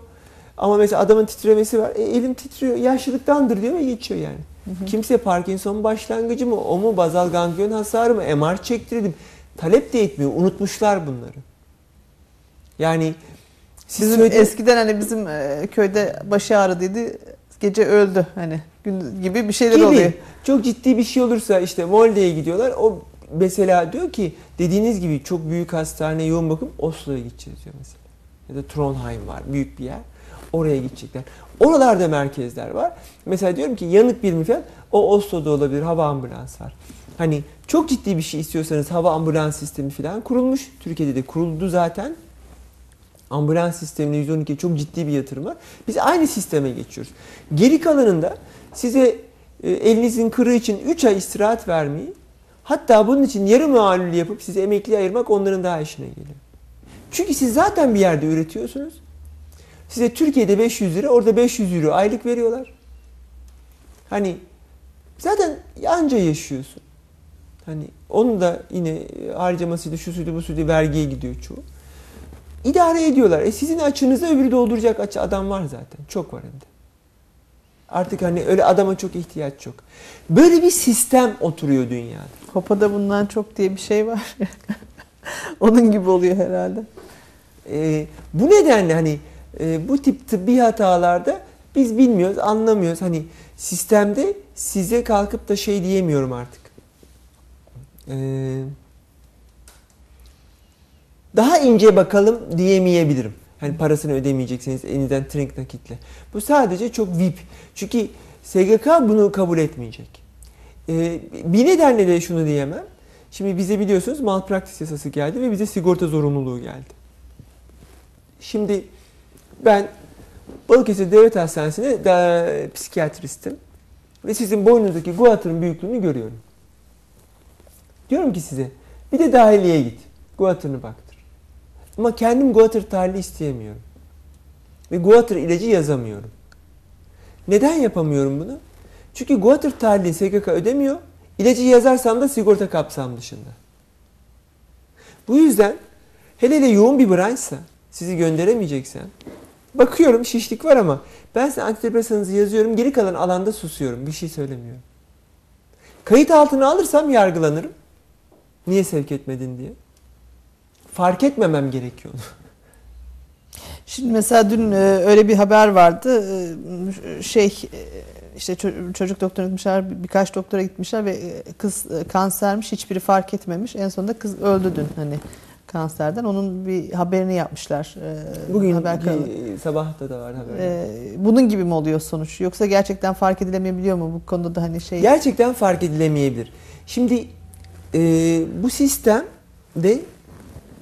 Ama mesela adamın titremesi var. E, elim titriyor, yaşlılıktandır diyor ve geçiyor yani. Kimse Parkinson başlangıcı mı, o mu, bazal ganglion hasarı mı, MR çektirdim. Talep de etmiyor, unutmuşlar bunları. Yani siz Bizim söyledi- eskiden hani bizim e, köyde başı ağrıdıydı gece öldü hani gün gibi bir şeyler Gibi. oluyor. Çok ciddi bir şey olursa işte Molde'ye gidiyorlar. O mesela diyor ki dediğiniz gibi çok büyük hastane yoğun bakım Oslo'ya gideceğiz diyor mesela. Ya da Trondheim var büyük bir yer. Oraya gidecekler. Oralarda merkezler var. Mesela diyorum ki yanık bir falan o Oslo'da olabilir hava ambulans var. Hani çok ciddi bir şey istiyorsanız hava ambulans sistemi falan kurulmuş. Türkiye'de de kuruldu zaten. Ambulans sistemine 112 çok ciddi bir yatırım var. Biz aynı sisteme geçiyoruz. Geri kalanında size e, elinizin kırığı için 3 ay istirahat vermeyi hatta bunun için yarı malul yapıp sizi emekliye ayırmak onların daha işine geliyor. Çünkü siz zaten bir yerde üretiyorsunuz. Size Türkiye'de 500 lira, orada 500 euro aylık veriyorlar. Hani zaten anca yaşıyorsun. Hani onun da yine harcamasıydı, şu suydu, bu suydu, vergiye gidiyor çoğu. İdare ediyorlar. E sizin açınızda öbürü dolduracak açı adam var zaten. Çok var hem de. Artık hani öyle adama çok ihtiyaç yok. Böyle bir sistem oturuyor dünyada. Hopada bundan çok diye bir şey var. Onun gibi oluyor herhalde. E, bu nedenle hani e, bu tip tıbbi hatalarda biz bilmiyoruz, anlamıyoruz. Hani sistemde size kalkıp da şey diyemiyorum artık. Eee daha ince bakalım diyemeyebilirim. Hani parasını ödemeyecekseniz elinizden trink nakitle. Bu sadece çok VIP. Çünkü SGK bunu kabul etmeyecek. Ee, bir nedenle de şunu diyemem. Şimdi bize biliyorsunuz malpraktis yasası geldi ve bize sigorta zorunluluğu geldi. Şimdi ben Balıkesir Devlet Hastanesi'nde de, psikiyatristim. Ve sizin boynunuzdaki guatrın büyüklüğünü görüyorum. Diyorum ki size bir de dahiliye git. Guatrını baktır. Ama kendim guatr tahlili isteyemiyorum. Ve guatr ilacı yazamıyorum. Neden yapamıyorum bunu? Çünkü guatr tahlili SGK ödemiyor. İlacı yazarsam da sigorta kapsam dışında. Bu yüzden hele hele yoğun bir branşsa sizi gönderemeyeceksem bakıyorum şişlik var ama ben size antidepresanınızı yazıyorum geri kalan alanda susuyorum. Bir şey söylemiyorum. Kayıt altına alırsam yargılanırım. Niye sevk etmedin diye. Fark etmemem gerekiyor. Şimdi mesela dün e, öyle bir haber vardı. E, Şey e, işte ço- çocuk doktora gitmişler, birkaç doktora gitmişler ve e, kız e, kansermiş, hiçbiri fark etmemiş. En sonunda kız öldü dün hani kanserden. Onun bir haberini yapmışlar. e, Bugün haber sabahta da var haber. Bunun gibi mi oluyor sonuç? Yoksa gerçekten fark edilemeyebiliyor mu bu konuda da hani şey? Gerçekten fark edilemeyebilir. Şimdi e, bu sistem de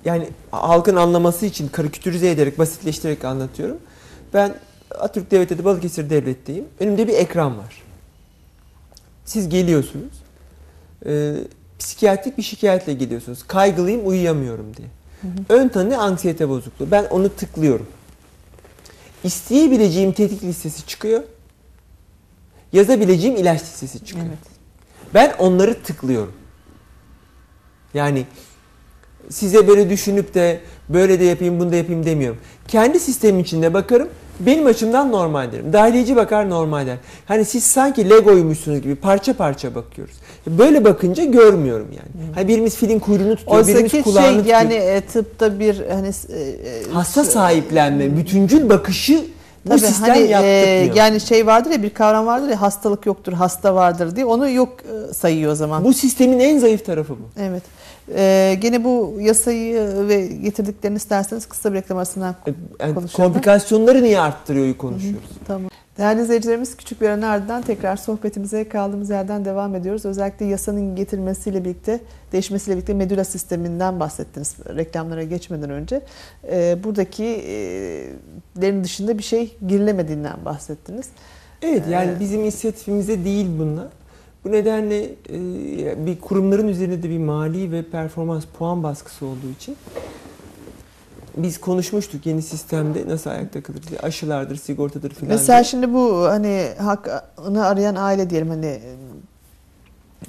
yani halkın anlaması için karikatürize ederek, basitleştirerek anlatıyorum. Ben Atatürk Devleti'de Balıkesir Devlet'teyim. Önümde bir ekran var. Siz geliyorsunuz. E, psikiyatrik bir şikayetle geliyorsunuz. Kaygılıyım, uyuyamıyorum diye. Ön tanı anksiyete bozukluğu. Ben onu tıklıyorum. İsteyebileceğim tetkik listesi çıkıyor. Yazabileceğim ilaç listesi çıkıyor. Evet. Ben onları tıklıyorum. Yani size böyle düşünüp de böyle de yapayım bunu da yapayım demiyorum. Kendi sistemim içinde bakarım. Benim açımdan normal derim. Dahiliyeci bakar normal der. Hani siz sanki Lego'ymuşsunuz gibi parça parça bakıyoruz. Böyle bakınca görmüyorum yani. Hani birimiz filin kuyruğunu tutuyor, birimiz Oysa ki kulağını şey tutuyor. yani e, tıpta bir hani e, e, Hasta sahiplenme, bütüncül bakışı bu Tabii sistem hani e, yani şey vardır ya bir kavram vardır ya hastalık yoktur hasta vardır diye onu yok e, sayıyor o zaman. Bu sistemin en zayıf tarafı bu. Evet. E, gene bu yasayı ve getirdiklerini isterseniz kısa bir reklam arasından Yani Konuşalım. komplikasyonları niye arttırıyor konuşuyoruz. Tamam. Değerli izleyicilerimiz küçük bir aranın ardından tekrar sohbetimize kaldığımız yerden devam ediyoruz. Özellikle yasanın getirmesiyle birlikte, değişmesiyle birlikte medula sisteminden bahsettiniz reklamlara geçmeden önce. Ee, buradaki e, lerin dışında bir şey girilemediğinden bahsettiniz. Evet yani Ee, bizim inisiyatifimizde değil bunlar. Bu nedenle e, bir kurumların üzerinde de bir mali ve performans puan baskısı olduğu için biz konuşmuştuk yeni sistemde nasıl ayakta kalır diye. Aşılardır, sigortadır filan. Mesela diye. şimdi bu hani hakkını arayan aile diyelim hani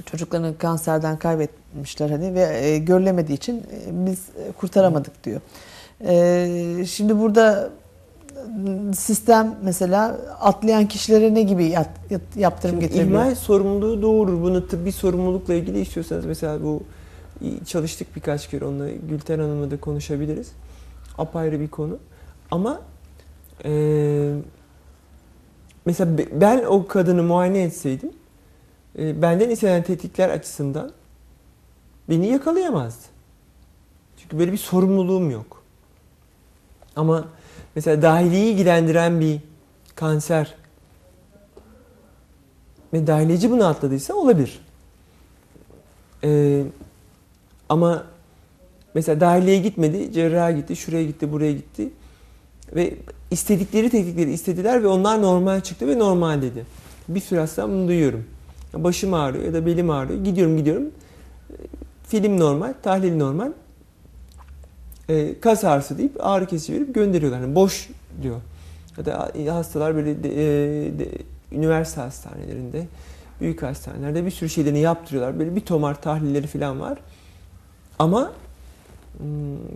çocuklarını kanserden kaybetmişler hani ve e, görülemediği için e, biz kurtaramadık diyor. E, şimdi burada sistem mesela atlayan kişilere ne gibi yat- yat- yaptırım Şimdi getirebiliyor? ihmal sorumluluğu doğurur. Bunu tıbbi sorumlulukla ilgili istiyorsanız mesela bu çalıştık birkaç kere onunla Gülten Hanım'la da konuşabiliriz. Apayrı bir konu. Ama e, mesela ben o kadını muayene etseydim e, benden istenen tetkikler açısından beni yakalayamazdı. Çünkü böyle bir sorumluluğum yok. Ama mesela dahiliyi ilgilendiren bir kanser ve dahiliyeci bunu atladıysa olabilir. Ee, ama mesela dahiliye gitmedi, cerraha gitti, şuraya gitti, buraya gitti. Ve istedikleri teknikleri istediler ve onlar normal çıktı ve normal dedi. Bir süre sonra bunu duyuyorum. Başım ağrıyor ya da belim ağrıyor. Gidiyorum gidiyorum. Film normal, tahlil normal. E, kas ağrısı deyip ağrı kesici verip gönderiyorlar. Yani boş diyor. Ya da hastalar böyle de, e, de, üniversite hastanelerinde, büyük hastanelerde bir sürü şeylerini yaptırıyorlar. Böyle bir tomar tahlilleri falan var. Ama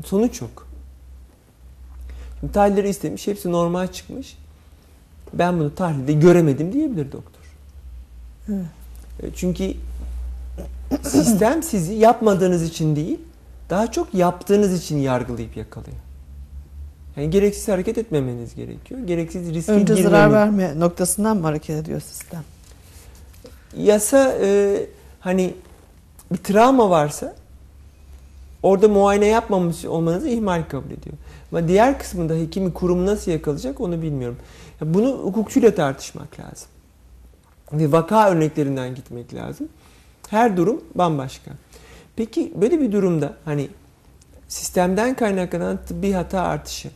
sonuç yok. Şimdi tahlilleri istemiş, hepsi normal çıkmış. Ben bunu tahlilde göremedim diyebilir doktor. Evet. Çünkü sistem sizi yapmadığınız için değil, daha çok yaptığınız için yargılayıp yakalıyor. Yani gereksiz hareket etmemeniz gerekiyor. Gereksiz riske Önce girmemeniz. zarar verme noktasından mı hareket ediyor sistem? Yasa e, hani bir travma varsa orada muayene yapmamış olmanızı ihmal kabul ediyor. Ama diğer kısmında hekimi kurum nasıl yakalayacak onu bilmiyorum. Bunu hukukçuyla tartışmak lazım. Ve vaka örneklerinden gitmek lazım. Her durum bambaşka. Peki böyle bir durumda hani sistemden kaynaklanan tıbbi hata artışı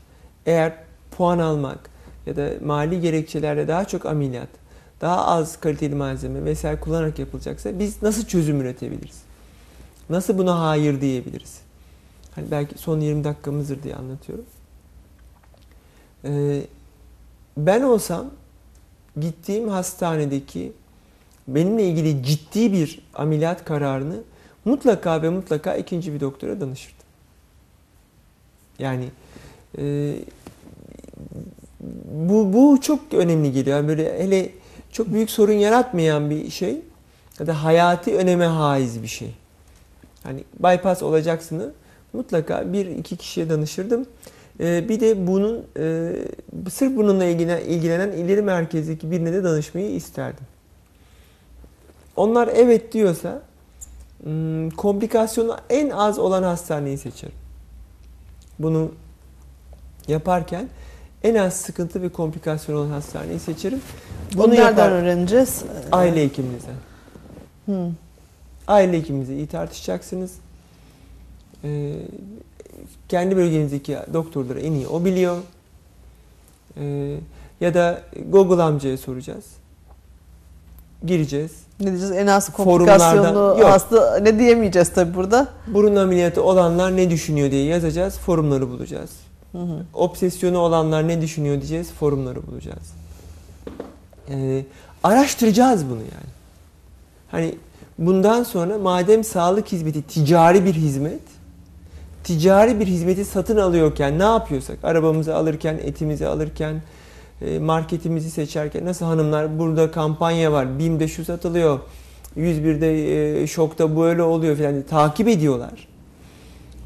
eğer puan almak ya da mali gerekçelerle daha çok ameliyat, daha az kaliteli malzeme vesaire kullanarak yapılacaksa biz nasıl çözüm üretebiliriz? Nasıl buna hayır diyebiliriz? Hani belki son 20 dakikamızdır diye anlatıyorum. Ee, ben olsam gittiğim hastanedeki benimle ilgili ciddi bir ameliyat kararını mutlaka ve mutlaka ikinci bir doktora danışırdım. Yani e, bu, bu çok önemli geliyor. Yani böyle hele çok büyük sorun yaratmayan bir şey ya da hayati öneme haiz bir şey. Hani bypass olacaksını mutlaka bir iki kişiye danışırdım. Ee, bir de bunun e, sırf bununla ilgilenen, ilgilenen ileri merkezdeki birine de danışmayı isterdim. Onlar evet diyorsa komplikasyonu en az olan hastaneyi seçerim. Bunu yaparken en az sıkıntı ve komplikasyon olan hastaneyi seçerim. Bunu, nereden yapar, öğreneceğiz? Aile hekiminizden. Hmm. Aile hekiminizle iyi tartışacaksınız. Ee, kendi bölgenizdeki doktorları en iyi o biliyor. Ee, ya da Google amcaya soracağız. Gireceğiz. Ne diyeceğiz? En az komplikasyonlu hasta ne diyemeyeceğiz tabi burada. Burun ameliyatı olanlar ne düşünüyor diye yazacağız. Forumları bulacağız. Hı hı. Obsesyonu olanlar ne düşünüyor diyeceğiz. Forumları bulacağız. Ee, araştıracağız bunu yani. Hani bundan sonra madem sağlık hizmeti ticari bir hizmet ticari bir hizmeti satın alıyorken ne yapıyorsak arabamızı alırken, etimizi alırken, marketimizi seçerken nasıl hanımlar burada kampanya var, BİM'de şu satılıyor, 101'de e, şokta böyle oluyor falan takip ediyorlar.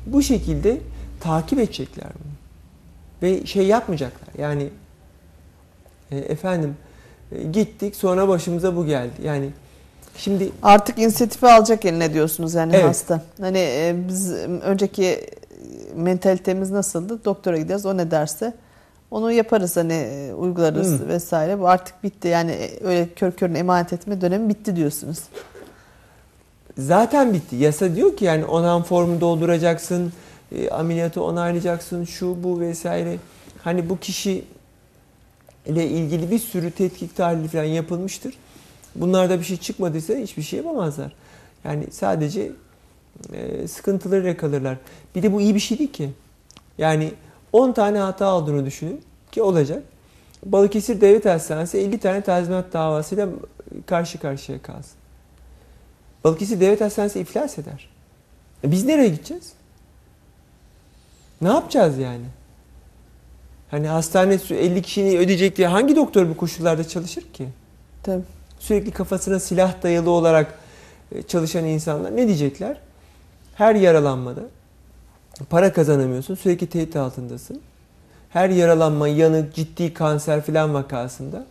Bu şekilde takip edecekler bunu. Ve şey yapmayacaklar yani e, efendim gittik sonra başımıza bu geldi. Yani Şimdi artık inisiyatifi alacak eline diyorsunuz yani evet. hasta. Hani e, biz önceki mentalitemiz nasıldı? Doktora gideceğiz o ne derse onu yaparız hani e, uygularız hmm. vesaire. Bu artık bitti. Yani e, öyle kör körün emanet etme dönemi bitti diyorsunuz. Zaten bitti. Yasa diyor ki yani onan formu dolduracaksın, e, ameliyatı onaylayacaksın, şu bu vesaire. Hani bu kişi ile ilgili bir sürü tetkik tahlili falan yapılmıştır. Bunlarda bir şey çıkmadıysa hiçbir şey yapamazlar. Yani sadece e, sıkıntılarıyla kalırlar. Bir de bu iyi bir şey değil ki. Yani 10 tane hata olduğunu düşünün ki olacak. Balıkesir Devlet Hastanesi 50 tane tazminat davasıyla karşı karşıya kalsın. Balıkesir Devlet Hastanesi iflas eder. E biz nereye gideceğiz? Ne yapacağız yani? Hani hastane 50 kişini ödeyecek diye hangi doktor bu koşullarda çalışır ki? Tabii sürekli kafasına silah dayalı olarak e, çalışan insanlar ne diyecekler? Her yaralanmada para kazanamıyorsun, sürekli tehdit altındasın. Her yaralanma, yanık, ciddi kanser filan vakasında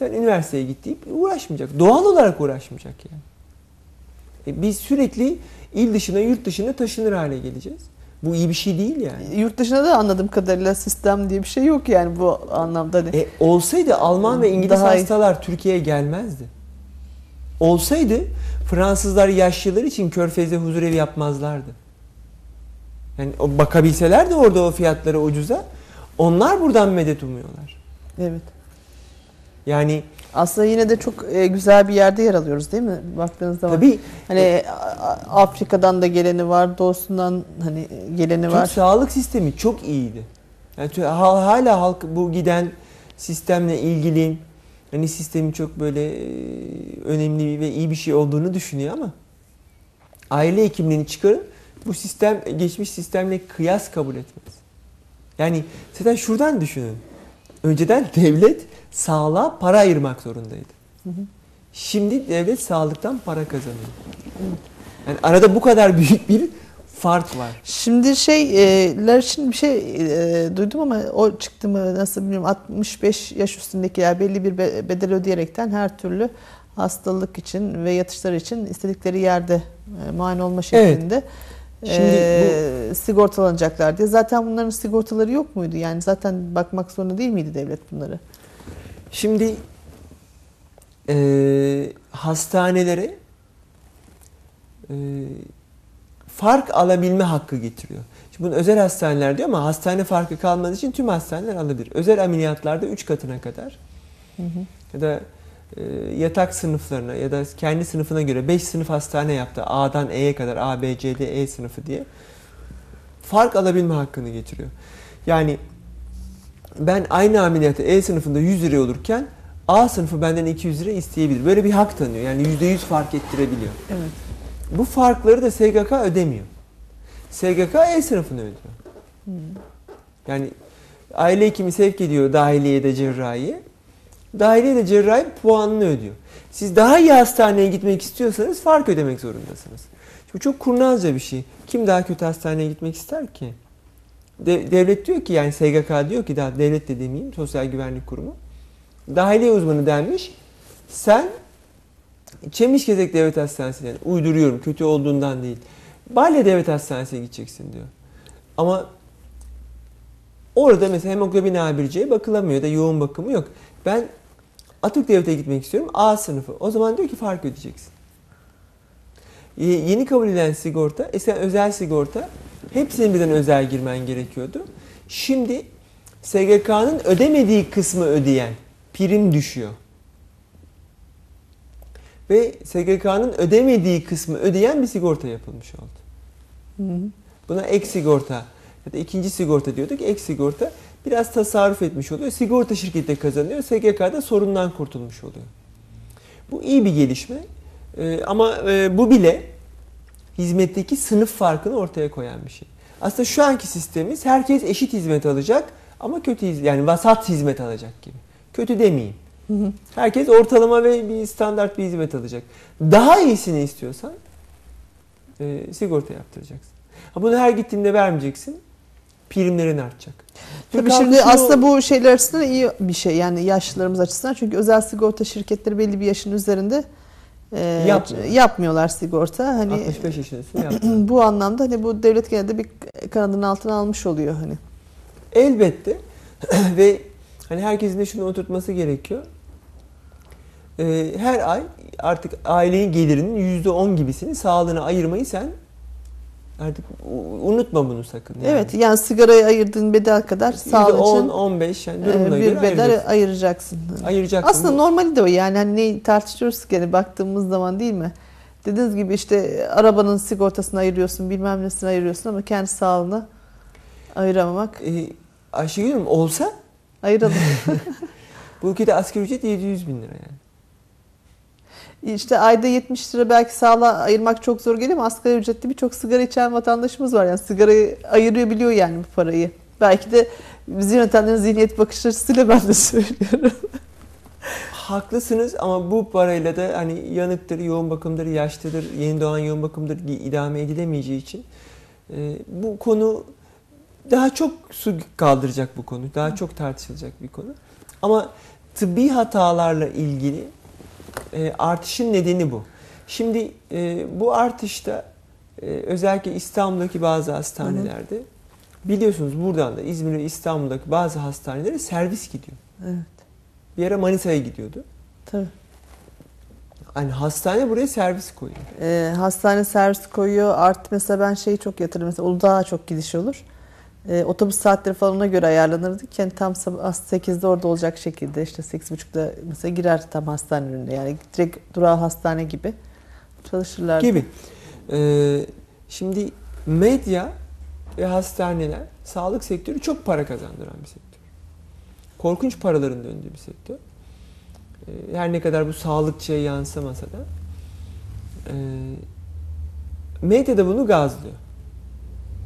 Sen üniversiteye git deyip uğraşmayacak. Doğal olarak uğraşmayacak yani. E biz sürekli il dışına, yurt dışına taşınır hale geleceğiz. Bu iyi bir şey değil yani. Yurt dışında da anladığım kadarıyla sistem diye bir şey yok yani bu anlamda. Hani. E, olsaydı Alman ve İngiliz Daha hastalar Türkiye'ye gelmezdi. Olsaydı Fransızlar yaşlılar için körfezde huzurevi yapmazlardı. Yani o bakabilseler de orada o fiyatlara ucuza onlar buradan medet umuyorlar. Evet. Yani Aslında yine de çok e, güzel bir yerde yer alıyoruz değil mi? Baktığınız zaman. tabii Hani Afrika'dan da geleni var, doğusundan hani geleni Türk var. sağlık sistemi çok iyiydi. Yani hala halk bu giden sistemle ilgili hani sistemin çok böyle e, önemli ve iyi bir şey olduğunu düşünüyor ama aile hekimliğini çıkarın bu sistem geçmiş sistemle kıyas kabul etmez. Yani zaten şuradan düşünün. Önceden devlet sağlığa para ayırmak zorundaydı. Hı hı. Şimdi devlet sağlıktan para kazanıyor. Yani arada bu kadar büyük bir fark var. Şimdi şeyler için bir şey e, duydum ama o çıktı mı nasıl bilmiyorum 65 yaş üstündekiler belli bir be- bedel ödeyerekten her türlü hastalık için ve yatışları için istedikleri yerde e, muayene olma şeklinde Şimdi e, sigortalanacaklar diye. Zaten bunların sigortaları yok muydu? Yani zaten bakmak zorunda değil miydi devlet bunları? Şimdi eee hastanelere eee, fark alabilme hakkı getiriyor. Şimdi bunu özel hastaneler diyor ama hastane farkı kalmadığı için tüm hastaneler alabilir. Özel ameliyatlarda 3 katına kadar Hı hı. ya da yatak sınıflarına ya da kendi sınıfına göre 5 sınıf hastane yaptı. A'dan E'ye kadar A, B, C, D, E sınıfı diye. Fark alabilme hakkını getiriyor. Yani ben aynı ameliyatı E sınıfında 100 lira olurken A sınıfı benden 200 lira isteyebilir. Böyle bir hak tanıyor. Yani %100 fark ettirebiliyor. Evet. Bu farkları da SGK ödemiyor. SGK E sınıfını ödüyor. Hı. Yani aile hekimi sevk ediyor dahiliye de cerrahiye. Dahiliye de cerrahi puanını ödüyor. Siz daha iyi hastaneye gitmek istiyorsanız fark ödemek zorundasınız. Şimdi çok kurnazca bir şey. Kim daha kötü hastaneye gitmek ister ki? De- devlet diyor ki yani SGK diyor ki daha devlet de demeyeyim Sosyal Güvenlik Kurumu. Dahiliye uzmanı denmiş. Sen Çemişgezek Devlet Hastanesi'ne uyduruyorum kötü olduğundan değil. Balya Devlet Hastanesi'ne gideceksin diyor. Ama orada mesela hemoglobin A1C'ye bakılamıyor da yoğun bakımı yok. Ben Atatürk Devlet'e gitmek istiyorum A sınıfı. O zaman diyor ki fark ödeyeceksin. Ye- Yeni kabul edilen sigorta, eskiden özel sigorta hepsinin birden özel girmen gerekiyordu. Şimdi SGK'nın ödemediği kısmı ödeyen prim düşüyor. Ve SGK'nın ödemediği kısmı ödeyen bir sigorta yapılmış oldu. Hı hı. Buna ek sigorta ya da ikinci sigorta diyorduk. Ek sigorta biraz tasarruf etmiş oluyor. Sigorta şirketi de kazanıyor. SGK'da sorundan kurtulmuş oluyor. Bu iyi bir gelişme. Ee, ama e, bu bile hizmetteki sınıf farkını ortaya koyan bir şey. Aslında şu anki sistemimiz herkes eşit hizmet alacak ama kötü yani vasat hizmet alacak gibi. Kötü demeyeyim. Hı hı. Herkes ortalama ve bir standart bir hizmet alacak. Daha iyisini istiyorsan e, sigorta yaptıracaksın. Ha bunu her gittiğinde vermeyeceksin. Primlerin artacak. Tabii Türk şimdi halkı şunu- aslında bu şeyler açısından iyi bir şey yani yaşlılarımız açısından çünkü özel sigorta şirketleri belli bir yaşın üzerinde e, Yapmıyor. yapmıyorlar sigorta. Hani 65 yaşın üstünde bu anlamda hani bu devlet gene de bir kanadının altına almış oluyor hani. Elbette ve hani herkesin de şunu oturtması gerekiyor. Ee, her ay artık ailenin gelirinin %10 gibisini sağlığına ayırmayı sen artık unutma bunu sakın. Yani. Evet yani sigaraya ayırdığın bedel kadar sağlık %10, için 15 yani e, durumuna bir göre bedel ayıracaksın. ayıracaksın. ayıracaksın. Aslında normali de o yani hani ne tartışıyoruz ki yani baktığımız zaman değil mi? Dediğiniz gibi işte arabanın sigortasını ayırıyorsun, bilmem nesini ayırıyorsun ama kendi sağlığını ayıramamak. Ee, Ayşegül Hanım olsa Ayıralım. bu ülkede asgari ücret 700 bin lira yani. İşte ayda 70 lira belki sağlığa ayırmak çok zor geliyor ama asgari ücretli birçok sigara içen vatandaşımız var. Yani sigarayı ayırıyor biliyor yani bu parayı. Belki de bizi yönetenlerin zihniyet bakış açısıyla ben de söylüyorum. Haklısınız ama bu parayla da hani yanıktır, yoğun bakımdır, yaşlıdır, yeni doğan yoğun bakımdır idame edilemeyeceği için e, bu konu daha çok su kaldıracak bu konu. Daha çok tartışılacak bir konu. Ama tıbbi hatalarla ilgili e, artışın nedeni bu. Şimdi e, bu artışta e, özellikle İstanbul'daki bazı hastanelerde hı hı. biliyorsunuz buradan da İzmir ve İstanbul'daki bazı hastanelere servis gidiyor. Evet. Bir ara Manisa'ya gidiyordu. Tabii. Hani hastane buraya servis koyuyor. Ee, hastane servis koyuyor. Artı mesela ben şeyi çok yatırım. Mesela Uludağ'a çok gidiş olur. Ee, otobüs saatleri falan ona göre ayarlanırdı. Yani tam sabah 8'de orada olacak şekilde işte 8.30'da mesela girer tam hastane önünde. Yani direkt durağı hastane gibi çalışırlar. Gibi. Ee, şimdi medya ve hastaneler sağlık sektörü çok para kazandıran bir sektör. Korkunç paraların döndüğü bir sektör. Ee, her ne kadar bu sağlıkçıya yansımasa da e, medya da bunu gazlıyor.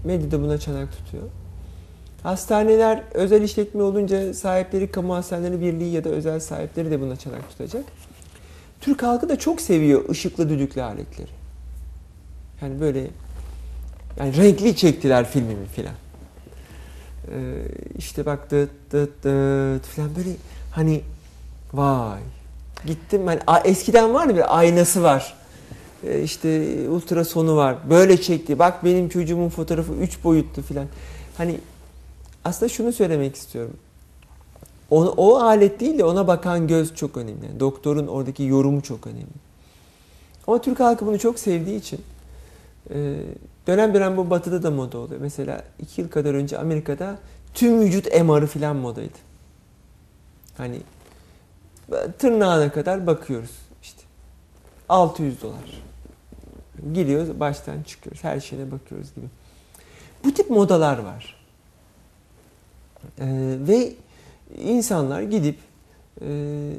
Medya da buna çanak tutuyor. Hastaneler özel işletme olunca sahipleri kamu hastaneleri birliği ya da özel sahipleri de buna çanak tutacak. Türk halkı da çok seviyor ışıklı düdüklü aletleri. Yani böyle yani renkli çektiler filmimi filan. Ee, işte bak dıt dıt dıt filan böyle hani vay gittim ben eskiden vardı bir aynası var. Ee, işte ultrasonu var. Böyle çekti. Bak benim çocuğumun fotoğrafı 3 boyutlu filan. Hani aslında şunu söylemek istiyorum. O, o alet değil de ona bakan göz çok önemli. Doktorun oradaki yorumu çok önemli. Ama Türk halkı bunu çok sevdiği için e, dönem dönem bu batıda da moda oluyor. Mesela iki yıl kadar önce Amerika'da tüm vücut MR'ı filan modaydı. Hani tırnağına kadar bakıyoruz işte. 600 dolar. Giriyoruz baştan çıkıyoruz. Her şeyine bakıyoruz gibi. Bu tip modalar var. Ee, ve insanlar gidip e,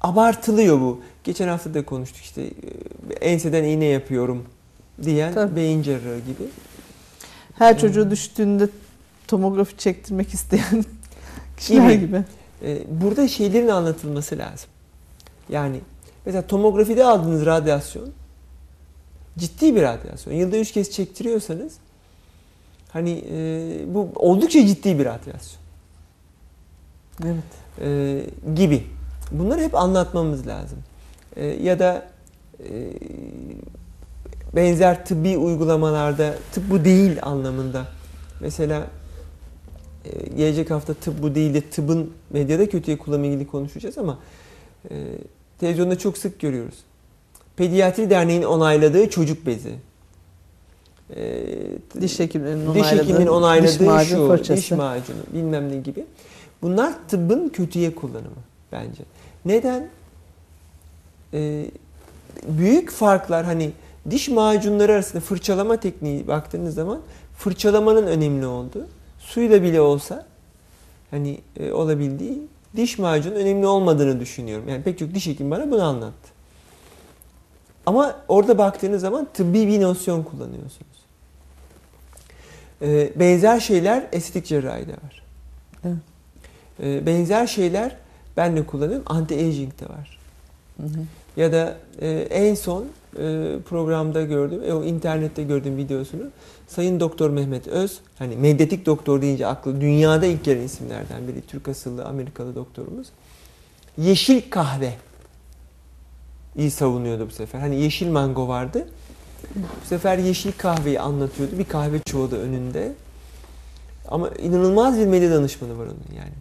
abartılıyor bu. Geçen hafta da konuştuk işte e, enseden iğne yapıyorum diyen Tabii. beyin cerrahı gibi. Her çocuğu düştüğünde tomografi çektirmek isteyen kişiler gibi. gibi. Ee, burada şeylerin anlatılması lazım. Yani mesela tomografide aldığınız radyasyon ciddi bir radyasyon. Yılda üç kez çektiriyorsanız hani e, bu oldukça ciddi bir radyasyon. Evet. E, gibi. Bunları hep anlatmamız lazım. E, ya da e, benzer tıbbi uygulamalarda tıp bu değil anlamında. Mesela e, gelecek hafta tıp bu değil de tıbbın medyada kötüye kullanımı ilgili konuşacağız ama e, televizyonda çok sık görüyoruz. Pediatri Derneği'nin onayladığı çocuk bezi. E, diş hekiminin diş hekiminin onayladığı diş macun şu, fırçası. diş macunu bilmem ne gibi. Bunlar tıbbın kötüye kullanımı bence. Neden? Ee, büyük farklar hani diş macunları arasında fırçalama tekniği baktığınız zaman fırçalamanın önemli olduğu suyla bile olsa hani e, olabildiği diş macunun önemli olmadığını düşünüyorum. Yani pek çok diş hekim bana bunu anlattı. Ama orada baktığınız zaman tıbbi bir nosyon kullanıyorsunuz. Ee, benzer şeyler estetik cerrahide var. Evet. Ee, benzer şeyler ben de kullanıyorum. Anti-aging de var. Hı hı. Ya da e, en son e, programda gördüm, e, o internette gördüğüm videosunu. Sayın Doktor Mehmet Öz, hani medyatik doktor deyince aklı dünyada ilk gelen isimlerden biri. Türk asıllı Amerikalı doktorumuz. Yeşil kahve iyi savunuyordu bu sefer. Hani yeşil mango vardı. Bu sefer yeşil kahveyi anlatıyordu. Bir kahve çuvalı önünde. Ama inanılmaz bir medya danışmanı var onun yani.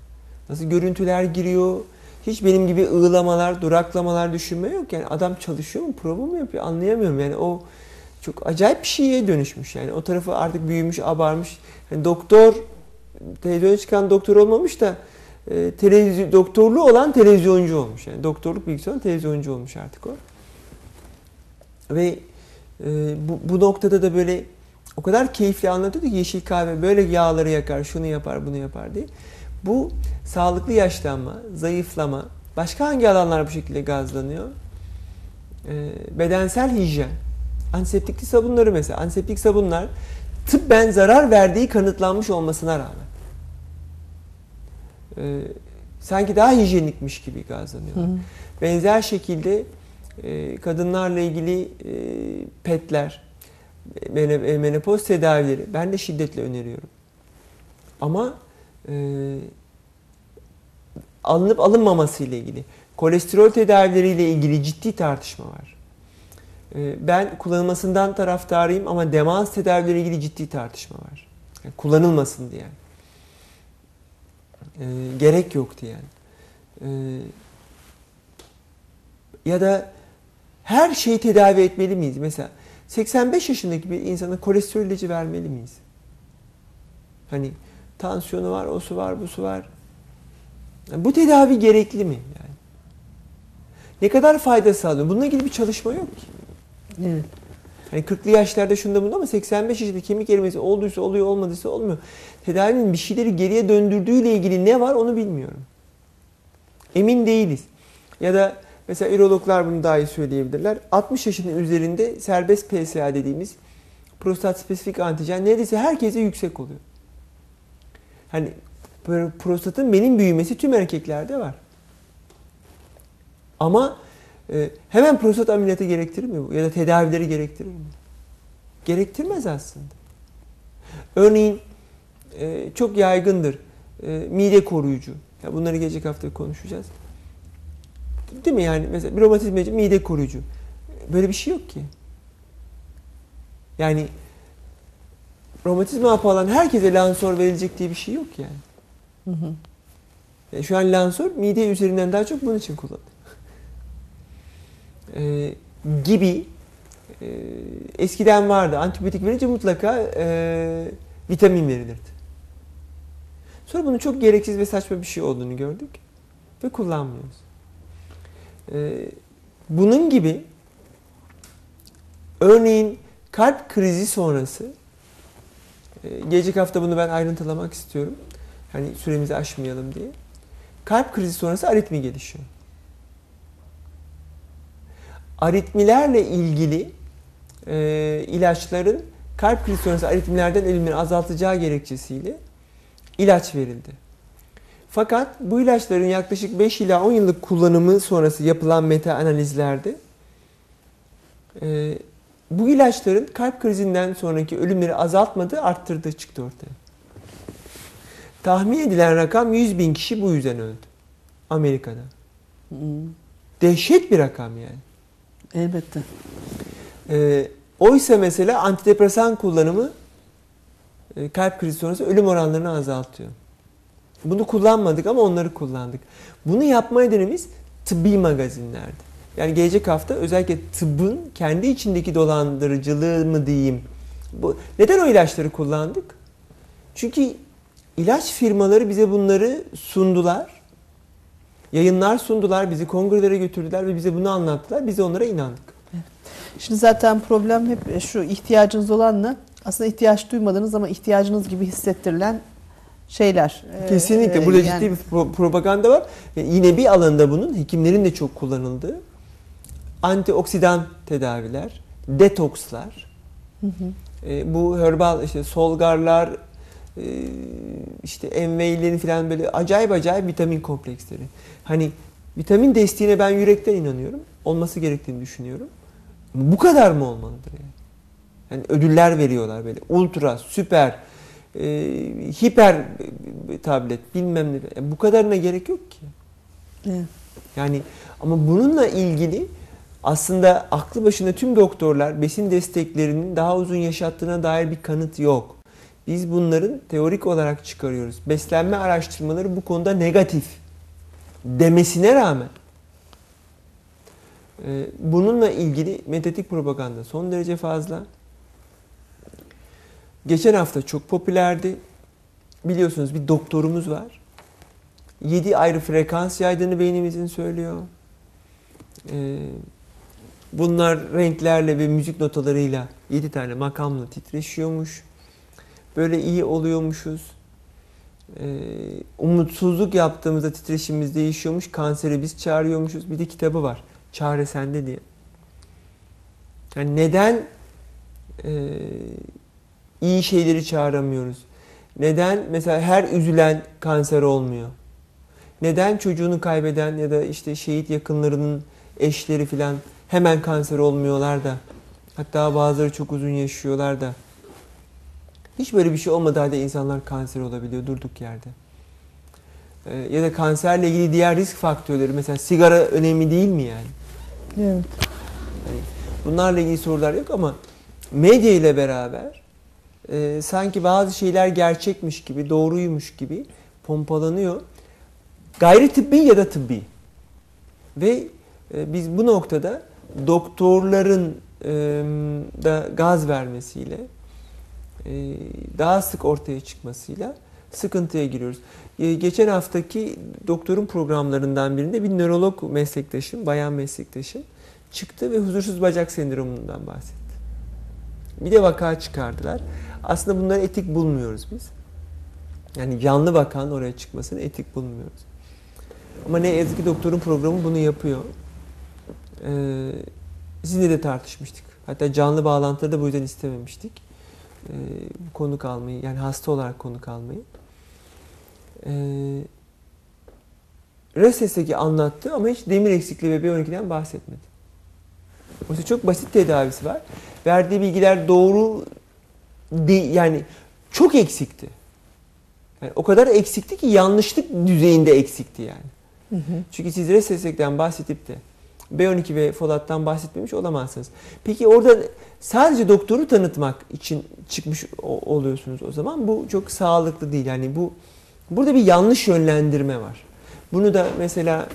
Nasıl görüntüler giriyor. Hiç benim gibi ığlamalar, duraklamalar, düşünme yok. Yani adam çalışıyor mu, prova mı yapıyor anlayamıyorum. Yani o çok acayip bir şeye dönüşmüş. Yani o tarafı artık büyümüş, abarmış. Yani doktor, televizyona çıkan doktor olmamış da e, televizyon, doktorluğu olan televizyoncu olmuş. Yani doktorluk bilgisi olan televizyoncu olmuş artık o. Ve e, bu, bu noktada da böyle o kadar keyifli anlatıyordu ki yeşil kahve böyle yağları yakar, şunu yapar, bunu yapar diye. Bu sağlıklı yaşlanma, zayıflama, başka hangi alanlar bu şekilde gazlanıyor? E, bedensel hijyen, antiseptikli sabunları mesela. Antiseptik sabunlar tıbben zarar verdiği kanıtlanmış olmasına rağmen e, sanki daha hijyenikmiş gibi hı. Benzer şekilde e, kadınlarla ilgili e, petler, e, menopoz tedavileri ben de şiddetle öneriyorum. Ama e, alınıp alınmaması ile ilgili, kolesterol tedavileriyle ilgili ciddi tartışma var. E, ben kullanılmasından taraftarıyım ama demans tedavileriyle ilgili ciddi tartışma var. Yani kullanılmasın diyen. E, gerek yok diyen. E, ya da her şeyi tedavi etmeli miyiz? Mesela 85 yaşındaki bir insana kolesterol ilacı vermeli miyiz? Hani tansiyonu var, o su var, bu su var. Yani bu tedavi gerekli mi? Yani? Ne kadar fayda sağlıyor? Bununla ilgili bir çalışma yok ki. Evet. Hani 40'lı yaşlarda şunda bunda ama 85 yaşında kemik erimesi olduysa oluyor, olmadıysa olmuyor. Tedavinin bir şeyleri geriye döndürdüğüyle ilgili ne var onu bilmiyorum. Emin değiliz. Ya da mesela ürologlar bunu daha iyi söyleyebilirler. 60 yaşının üzerinde serbest PSA dediğimiz prostat spesifik antijen neredeyse herkese yüksek oluyor. Hani prostatın benim büyümesi tüm erkeklerde var. Ama e, hemen prostat ameliyatı gerektirir mi bu? Ya da tedavileri gerektirir mi? Gerektirmez aslında. Örneğin e, çok yaygındır e, mide koruyucu. Ya bunları gelecek hafta konuşacağız. Değil mi yani mesela bir romatizmacı mide koruyucu. Böyle bir şey yok ki. Yani romatizma hapı alan herkese lansor verilecek diye bir şey yok yani. Hı hı. Yani şu an lansor mide üzerinden daha çok bunun için kullanılıyor. ee, gibi e, eskiden vardı. Antibiyotik verince mutlaka e, vitamin verilirdi. Sonra bunun çok gereksiz ve saçma bir şey olduğunu gördük ve kullanmıyoruz. Ee, bunun gibi örneğin kalp krizi sonrası e, gelecek hafta bunu ben ayrıntılamak istiyorum. Hani süremizi aşmayalım diye. Kalp krizi sonrası aritmi gelişiyor. Aritmilerle ilgili e, ilaçların kalp krizi sonrası aritmilerden ölümleri azaltacağı gerekçesiyle ilaç verildi. Fakat bu ilaçların yaklaşık 5 ila 10 yıllık kullanımı sonrası yapılan meta analizlerde e, bu ilaçların kalp krizinden sonraki ölümleri azaltmadı, arttırdı çıktı ortaya. Tahmin edilen rakam 100 bin kişi bu yüzden öldü. Amerika'da. Hmm. Dehşet bir rakam yani. Elbette. E, oysa mesela antidepresan kullanımı e, kalp krizi sonrası ölüm oranlarını azaltıyor. Bunu kullanmadık ama onları kullandık. Bunu yapma nedenimiz tıbbi magazinlerdi. Yani gelecek hafta özellikle tıbbın kendi içindeki dolandırıcılığı mı diyeyim. Bu, neden o ilaçları kullandık? Çünkü ilaç firmaları bize bunları sundular. Yayınlar sundular, bizi kongrelere götürdüler ve bize bunu anlattılar. Biz onlara inandık. Şimdi zaten problem hep şu ihtiyacınız olanla aslında ihtiyaç duymadığınız ama ihtiyacınız gibi hissettirilen şeyler. Kesinlikle. Burada yani, ciddi bir propaganda var. Yine bir alanda bunun hekimlerin de çok kullanıldığı antioksidan tedaviler, detokslar. Hı hı. E, bu herbal işte solgarlar, e, işte enveylerin falan böyle acayip acayip vitamin kompleksleri. Hani vitamin desteğine ben yürekten inanıyorum. Olması gerektiğini düşünüyorum. Bu kadar mı olmalıdır yani? Yani ödüller veriyorlar böyle. Ultra, süper, e, hiper tablet bilmem ne. Yani bu kadarına gerek yok ki. Evet. Yani ama bununla ilgili aslında aklı başında tüm doktorlar besin desteklerinin daha uzun yaşattığına dair bir kanıt yok. Biz bunların teorik olarak çıkarıyoruz. Beslenme araştırmaları bu konuda negatif demesine rağmen e, bununla ilgili medyatik propaganda son derece fazla. Geçen hafta çok popülerdi. Biliyorsunuz bir doktorumuz var. 7 ayrı frekans yaydığını beynimizin söylüyor. Ee, bunlar renklerle ve müzik notalarıyla 7 tane makamla titreşiyormuş. Böyle iyi oluyormuşuz. Ee, umutsuzluk yaptığımızda titreşimimiz değişiyormuş. Kanseri biz çağırıyormuşuz. Bir de kitabı var. Çare sende diye. Yani neden e, iyi şeyleri çağıramıyoruz? Neden mesela her üzülen kanser olmuyor? Neden çocuğunu kaybeden ya da işte şehit yakınlarının eşleri filan hemen kanser olmuyorlar da hatta bazıları çok uzun yaşıyorlar da hiç böyle bir şey olmadığı halde insanlar kanser olabiliyor durduk yerde. e, ya da kanserle ilgili diğer risk faktörleri mesela sigara önemli değil mi yani? Evet. Bunlarla ilgili sorular yok ama medya ile beraber e, sanki bazı şeyler gerçekmiş gibi, doğruymuş gibi pompalanıyor. Gayri tıbbi ya da tıbbi. Ve e, biz bu noktada doktorların e, da gaz vermesiyle e, daha sık ortaya çıkmasıyla sıkıntıya giriyoruz. E, geçen haftaki doktorun programlarından birinde bir nörolog meslektaşım, bayan meslektaşım çıktı ve huzursuz bacak sendromundan bahsetti. Bir de vaka çıkardılar. Aslında bunları etik bulmuyoruz biz. Yani canlı vakanın oraya çıkmasını etik bulmuyoruz. Ama ne yazık ki doktorun programı bunu yapıyor. Ee, sizinle de tartışmıştık. Hatta canlı bağlantıları da bu yüzden istememiştik. Ee, konuk almayı, yani hasta olarak konuk almayı. Ee, RESES'teki anlattı ama hiç demir eksikliği ve B12'den bahsetmedi. Oysa çok basit tedavisi var. Verdiği bilgiler doğru değil, yani çok eksikti. Yani o kadar eksikti ki yanlışlık düzeyinde eksikti yani. Hı hı. Çünkü siz RESES'ten bahsedip de B12 ve folattan bahsetmemiş olamazsınız. Peki orada sadece doktoru tanıtmak için çıkmış oluyorsunuz o zaman. Bu çok sağlıklı değil. Yani bu burada bir yanlış yönlendirme var. Bunu da mesela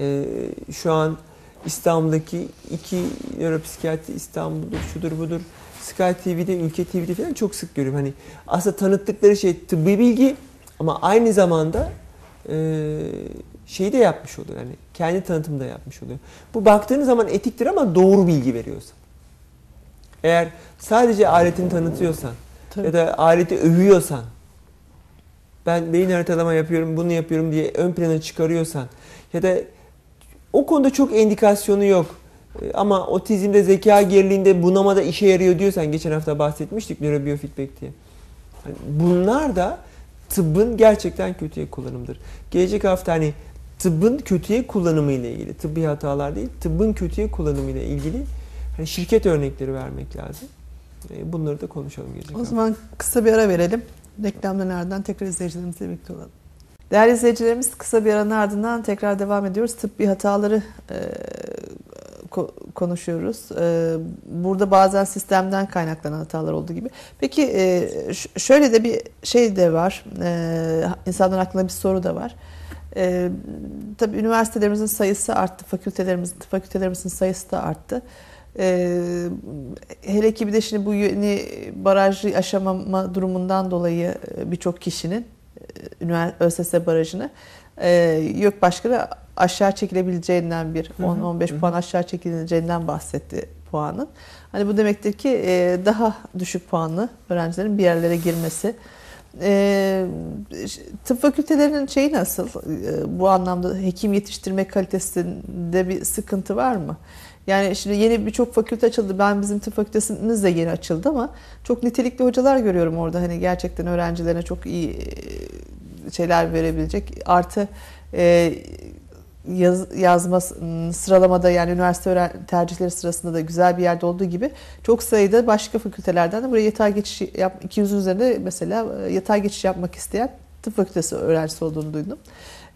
e, şu an İstanbul'daki iki nöropsikiyatri İstanbul'dur, şudur budur. Sky TV'de, Ülke TV'de falan çok sık görüyorum. Hani aslında tanıttıkları şey tıbbi bilgi ama aynı zamanda e, şeyi de yapmış oluyor. Yani kendi tanıtımı da yapmış oluyor. Bu baktığınız zaman etiktir ama doğru bilgi veriyorsa. Eğer sadece aletini tanıtıyorsan Tabii. ya da aleti övüyorsan ben beyin haritalama yapıyorum, bunu yapıyorum diye ön plana çıkarıyorsan ya da o konuda çok endikasyonu yok. E, Ama otizmde, zeka geriliğinde, bunamada işe yarıyor diyorsan geçen hafta bahsetmiştik nörobiyofeedback diye. Hani bunlar da tıbbın gerçekten kötüye kullanımıdır. Gelecek hafta hani tıbbın kötüye kullanımı ile ilgili, tıbbi hatalar değil, tıbbın kötüye kullanımı ile ilgili hani şirket örnekleri vermek lazım. E, Bunları da konuşalım gelecek O hafta. zaman kısa bir ara verelim. Reklamdan ardından tekrar izleyicilerimizle birlikte olalım. Değerli izleyicilerimiz kısa bir aranın ardından tekrar devam ediyoruz. Tıbbi hataları e, konuşuyoruz. E, burada bazen sistemden kaynaklanan hatalar olduğu gibi. Peki e, şöyle de bir şey de var. E, insanların aklında bir soru da var. E, tabii üniversitelerimizin sayısı arttı. Fakültelerimizin, fakültelerimizin sayısı da arttı. Ee, hele ki bir de şimdi bu yeni barajı aşamama durumundan dolayı e, birçok kişinin e, ÖSS barajını e, YÖK Başkanı aşağı çekilebileceğinden bir Hı hı, 10-15 hı hı. puan aşağı çekileceğinden bahsetti puanın. Hani bu demektir ki e, daha düşük puanlı öğrencilerin bir yerlere girmesi. E, tıp fakültelerinin şeyi nasıl? E, bu anlamda hekim yetiştirme kalitesinde bir sıkıntı var mı? Yani şimdi yeni birçok fakülte açıldı. Ben bizim tıp fakültesimiz de yeni açıldı ama çok nitelikli hocalar görüyorum orada. Hani gerçekten öğrencilerine çok iyi şeyler verebilecek. Artı e, yaz, yazma m, sıralamada yani üniversite tercihleri sırasında da güzel bir yerde olduğu gibi çok sayıda başka fakültelerden de buraya yatay geçiş yap 200'ün üzerinde mesela yatay geçiş yapmak isteyen tıp fakültesi öğrencisi olduğunu duydum.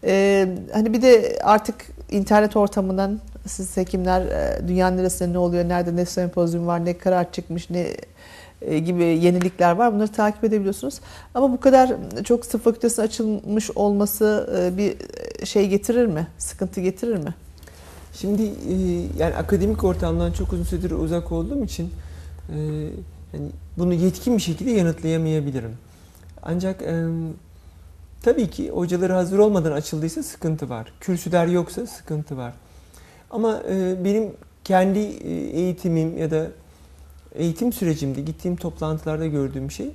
Ee, hani bir de artık internet ortamından siz hekimler dünyanın neresinde ne oluyor, nerede ne sempozyum var, ne karar çıkmış, ne gibi yenilikler var. Bunları takip edebiliyorsunuz. Ama bu kadar çok tıp fakültesi açılmış olması e, bir şey getirir mi? Sıkıntı getirir mi? Şimdi e, yani akademik ortamdan çok uzun süredir uzak olduğum için e, yani bunu yetkin bir şekilde yanıtlayamayabilirim. Ancak e, tabii ki hocaları hazır olmadan açıldıysa sıkıntı var. Kürsüler yoksa sıkıntı var. Ama e, benim kendi e, eğitimim ya da eğitim sürecimde gittiğim toplantılarda gördüğüm şey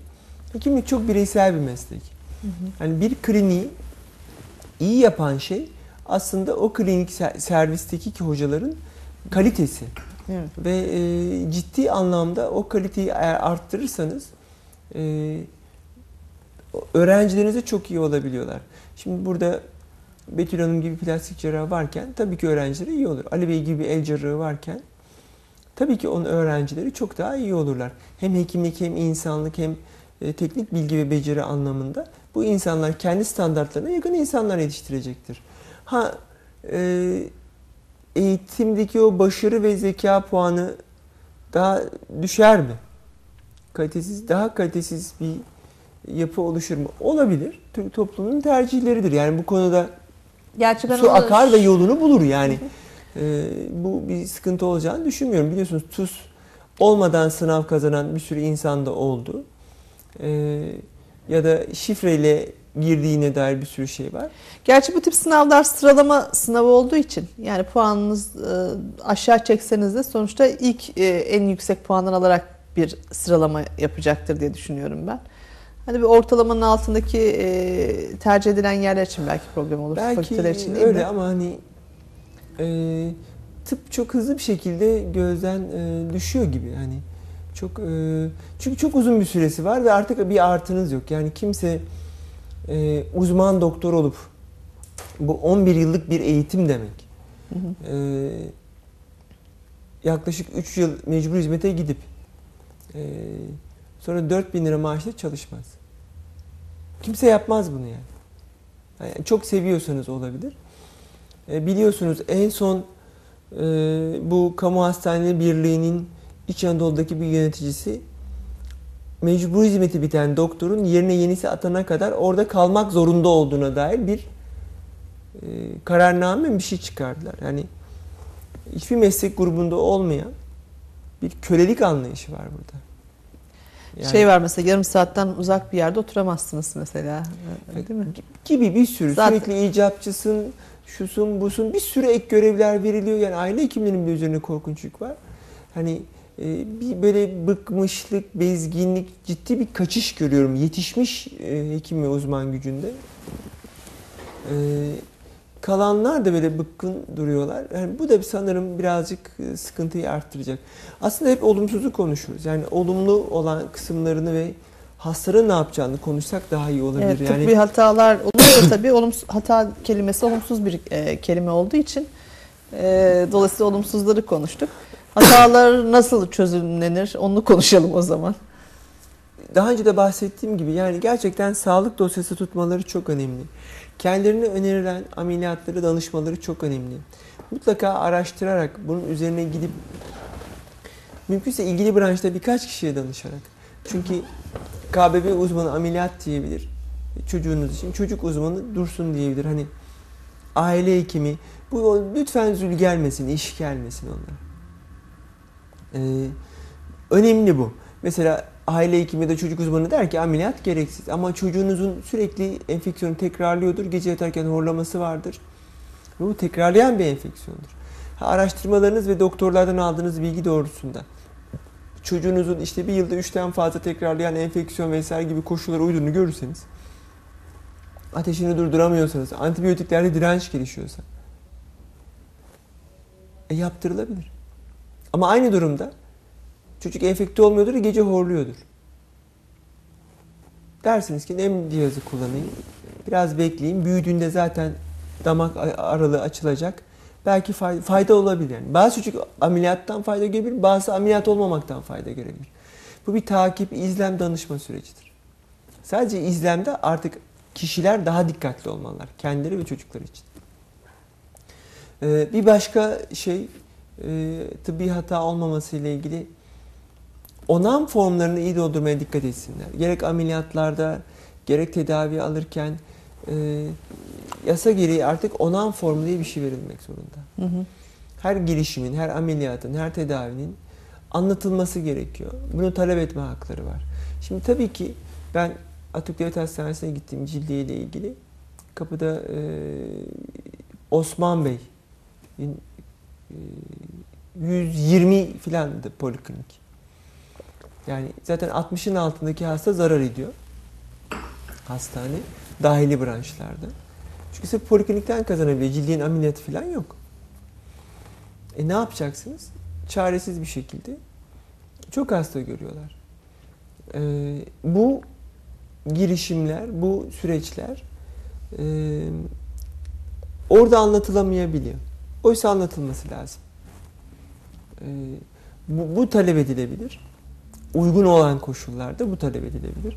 hekimlik çok bireysel bir meslek. Yani bir kliniği iyi yapan şey aslında o klinik ser- servisteki ki hocaların kalitesi Evet. ve e, ciddi anlamda o kaliteyi eğer arttırırsanız e, öğrencilerinize çok iyi olabiliyorlar. Şimdi burada Betül Hanım gibi plastik cerrah varken tabii ki öğrencileri iyi olur. Ali Bey gibi el cerrahı varken tabii ki onun öğrencileri çok daha iyi olurlar. Hem hekimlik hem insanlık hem e, teknik bilgi ve beceri anlamında bu insanlar kendi standartlarına yakın insanlar yetiştirecektir. Ha e, eğitimdeki o başarı ve zeka puanı daha düşer mi? Kalitesiz, daha kalitesiz bir yapı oluşur mu? Olabilir. Türk toplumunun tercihleridir. Yani bu konuda Gerçi ben su akar ve yolunu bulur yani. Ee, bu bir sıkıntı olacağını düşünmüyorum. Biliyorsunuz TUS olmadan sınav kazanan bir sürü insan da oldu. Ee, ya da şifreyle girdiğine dair bir sürü şey var. Gerçi bu tip sınavlar sıralama sınavı olduğu için yani puanınız e, aşağı çekseniz de sonuçta ilk e, en yüksek puandan alarak bir sıralama yapacaktır diye düşünüyorum ben. Hani bir ortalamanın altındaki e, tercih edilen yerler için belki problem olur. Belki için değil öyle mi? ama hani e, tıp çok hızlı bir şekilde gözden e, düşüyor gibi hani çok e, çünkü çok uzun bir süresi var ve artık bir artınız yok. Yani kimse e, uzman doktor olup bu 11 yıllık bir eğitim demek. Hı hı. E, yaklaşık 3 yıl mecbur hizmete gidip e, sonra 4000 lira maaşla çalışmaz. Kimse yapmaz bunu yani. Yani çok seviyorsanız olabilir. E, biliyorsunuz en son e, bu Kamu Hastaneleri Birliği'nin İç Anadolu'daki bir yöneticisi mecbur hizmeti biten doktorun yerine yenisi atana kadar orada kalmak zorunda olduğuna dair bir e, kararname bir şey çıkardılar. Yani hiçbir meslek grubunda olmayan bir kölelik anlayışı var burada. Yani- Şey var mesela yarım saatten uzak bir yerde oturamazsınız mesela. Değil mi? gibi bir sürü Zaten- sürekli icapçısın, şusun, busun bir sürü ek görevler veriliyor. Yani aile hekimlerinin bir üzerine korkunç yük var. Hani e, bir böyle bıkmışlık, bezginlik, ciddi bir kaçış görüyorum yetişmiş e, hekim ve uzman gücünde. E, kalanlar da böyle bıkkın duruyorlar. Yani bu da sanırım birazcık e, sıkıntıyı arttıracak. Aslında hep olumsuzu konuşuyoruz. Yani olumlu olan kısımlarını ve hastaların ne yapacağını konuşsak daha iyi olabilir. Evet, yani tıbbi hatalar olursa tabii olumsuz, hata kelimesi olumsuz bir e, kelime olduğu için e, dolayısıyla olumsuzları konuştuk. Hatalar nasıl çözümlenir onu konuşalım o zaman. daha önce de bahsettiğim gibi yani gerçekten sağlık dosyası tutmaları çok önemli. Kendilerine önerilen ameliyatları danışmaları çok önemli. Mutlaka araştırarak bunun üzerine gidip mümkünse ilgili branşta birkaç kişiye danışarak. Çünkü KBB uzmanı ameliyat diyebilir çocuğunuz için. Çocuk uzmanı dursun diyebilir. Hani aile hekimi bu lütfen zül gelmesin, iş gelmesin onlara. Ee, önemli bu. Mesela aile hekimi da çocuk uzmanı der ki ameliyat gereksiz. Ama çocuğunuzun sürekli enfeksiyonu tekrarlıyordur. Gece yatarken horlaması vardır. Ve bu tekrarlayan bir enfeksiyondur. Ha, araştırmalarınız ve doktorlardan aldığınız bilgi doğrultusunda çocuğunuzun işte bir yılda üçten fazla tekrarlayan enfeksiyon vesaire gibi koşullara uyduğunu görürseniz ateşini durduramıyorsanız, antibiyotiklerde direnç gelişiyorsa e, yaptırılabilir. Ama aynı durumda çocuk enfekte olmuyordur, gece horluyordur. Dersiniz ki nem cihazı kullanayım, biraz bekleyeyim, büyüdüğünde zaten damak aralığı açılacak. Belki fay- fayda olabilir. Yani. Bazı çocuk ameliyattan fayda görebilir, bazı ameliyat olmamaktan fayda görebilir. Bu bir takip, izlem, danışma sürecidir. Sadece izlemde artık kişiler daha dikkatli olmalılar. Kendileri ve çocuklar için. Ee, bir başka şey e, tıbbi hata olmaması ile ilgili onam formlarını iyi doldurmaya dikkat etsinler. Gerek ameliyatlarda gerek tedavi alırken e, yasa gereği artık onam formu diye bir şey verilmek zorunda. Hı hı. Her girişimin, her ameliyatın, her tedavinin anlatılması gerekiyor. Bunu talep etme hakları var. Şimdi tabii ki ben Atatürk Devlet Hastanesi'ne gittim cildiye ile ilgili. Kapıda e, Osman Bey e, 120 filandı poliklinik. Yani zaten 60'ın altındaki hasta zarar ediyor. Hastane dahili branşlarda. Çünkü sırf poliklinikten kazanabiliyor. Cildiğin ameliyatı falan yok. E ne yapacaksınız? Çaresiz bir şekilde çok hasta görüyorlar. E, bu girişimler, bu süreçler e, orada anlatılamayabiliyor. Oysa anlatılması lazım. E, bu, bu talep edilebilir. Uygun olan koşullarda bu talep edilebilir.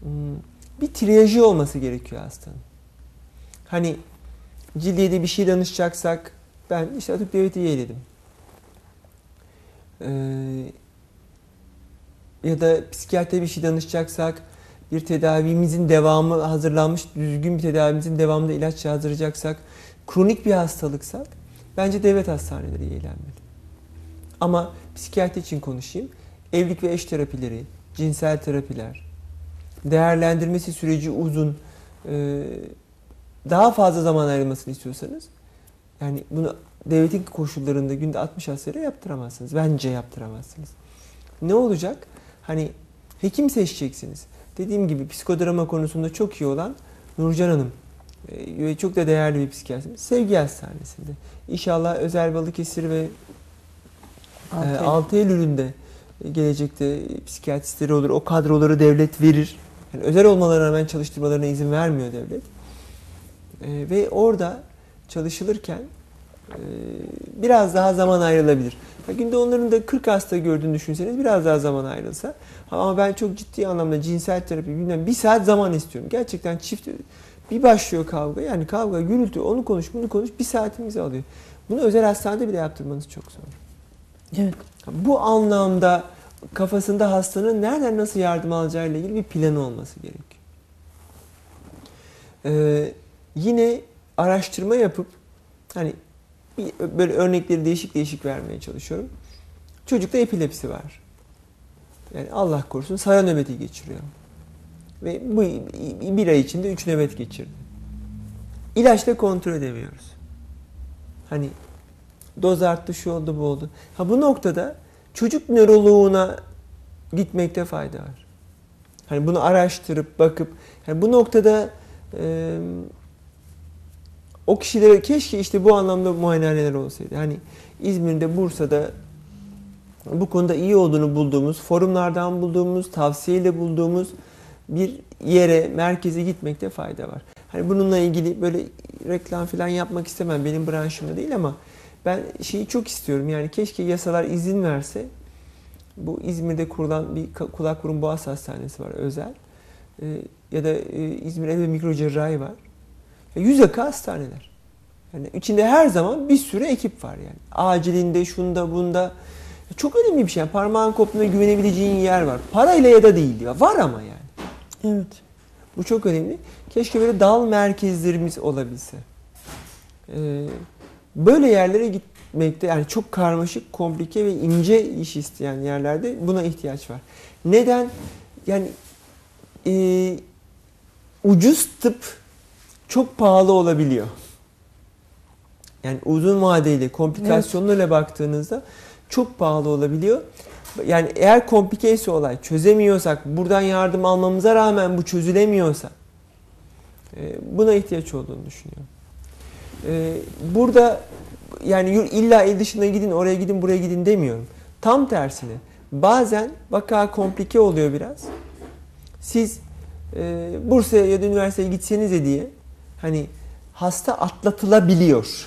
Hmm, bir triyajı olması gerekiyor hastanın. Hani cildiyede bir şey danışacaksak ben işte atıp devleti yeğledim. Ee, ya da psikiyatre bir şey danışacaksak bir tedavimizin devamı hazırlanmış düzgün bir tedavimizin devamında ilaç yazdıracaksak kronik bir hastalıksak bence devlet hastaneleri yeğlenmeli. Ama psikiyatri için konuşayım. Evlilik ve eş terapileri, cinsel terapiler, değerlendirmesi süreci uzun, e, daha fazla zaman ayrılmasını istiyorsanız yani bunu devletin koşullarında günde 60 hastaya yaptıramazsınız. Bence yaptıramazsınız. Ne olacak? Hani hekim seçeceksiniz. Dediğim gibi psikodrama konusunda çok iyi olan Nurcan Hanım e, ve çok da değerli bir psikiyatrimiz Sevgi Hastanesi'nde. İnşallah özel Balıkesir ve Altı Eylül. 6 Eylül'ünde gelecekte psikiyatristleri olur. O kadroları devlet verir. Yani özel olmalarına rağmen çalıştırmalarına izin vermiyor devlet. Ee, ve orada çalışılırken e, biraz daha zaman ayrılabilir. Günde onların da 40 hasta gördüğünü düşünseniz biraz daha zaman ayrılsa. Ama ben çok ciddi anlamda cinsel terapi bilmem bir saat zaman istiyorum. Gerçekten çift bir başlıyor kavga. Yani kavga, gürültü, onu konuş, bunu konuş bir saatimizi alıyor. Bunu özel hastanede bile yaptırmanız çok zor. Evet. Bu anlamda kafasında hastanın nereden nasıl yardım alacağı ile ilgili bir planı olması gerekiyor. Ee, yine araştırma yapıp hani böyle örnekleri değişik değişik vermeye çalışıyorum. Çocukta epilepsi var. Yani Allah korusun saya nöbeti geçiriyor. Ve bu bir ay içinde üç nöbet geçirdi. İlaçla kontrol edemiyoruz. Hani doz arttı, şu oldu, bu oldu. Ha bu noktada çocuk nöroloğuna gitmekte fayda var. Hani bunu araştırıp bakıp hani bu noktada e, o kişilere keşke işte bu anlamda muayenehaneler olsaydı. Hani İzmir'de, Bursa'da bu konuda iyi olduğunu bulduğumuz, forumlardan bulduğumuz, tavsiyeyle bulduğumuz bir yere, merkeze gitmekte fayda var. Hani bununla ilgili böyle reklam falan yapmak istemem. Benim branşımda değil ama ben şeyi çok istiyorum. Yani keşke yasalar izin verse. Bu İzmir'de kurulan bir kulak burun boğaz hastanesi var özel. Ee, ya da e, İzmir El ve Mikrocerrahi var. Yüz yaka hastaneler. Yani içinde her zaman bir sürü ekip var yani. Acilinde, şunda, bunda. Çok önemli bir şey. Yani parmağın koptuğuna güvenebileceğin yer var. Parayla ya da değil. Var ama yani. Evet. Bu çok önemli. Keşke böyle dal merkezlerimiz olabilse. Ee, böyle yerlere gitmekte yani çok karmaşık, komplike ve ince iş isteyen yerlerde buna ihtiyaç var. Neden? Yani e, ucuz tıp çok pahalı olabiliyor. Yani uzun vadeli komplikasyonlarla evet. baktığınızda çok pahalı olabiliyor. Yani eğer komplikeyse olay çözemiyorsak, buradan yardım almamıza rağmen bu çözülemiyorsa buna ihtiyaç olduğunu düşünüyorum. Burada yani illa il dışına gidin, oraya gidin, buraya gidin demiyorum. Tam tersine bazen vaka komplike oluyor biraz. Siz e, Bursa'ya ya da üniversiteye gitseniz diye hani hasta atlatılabiliyor.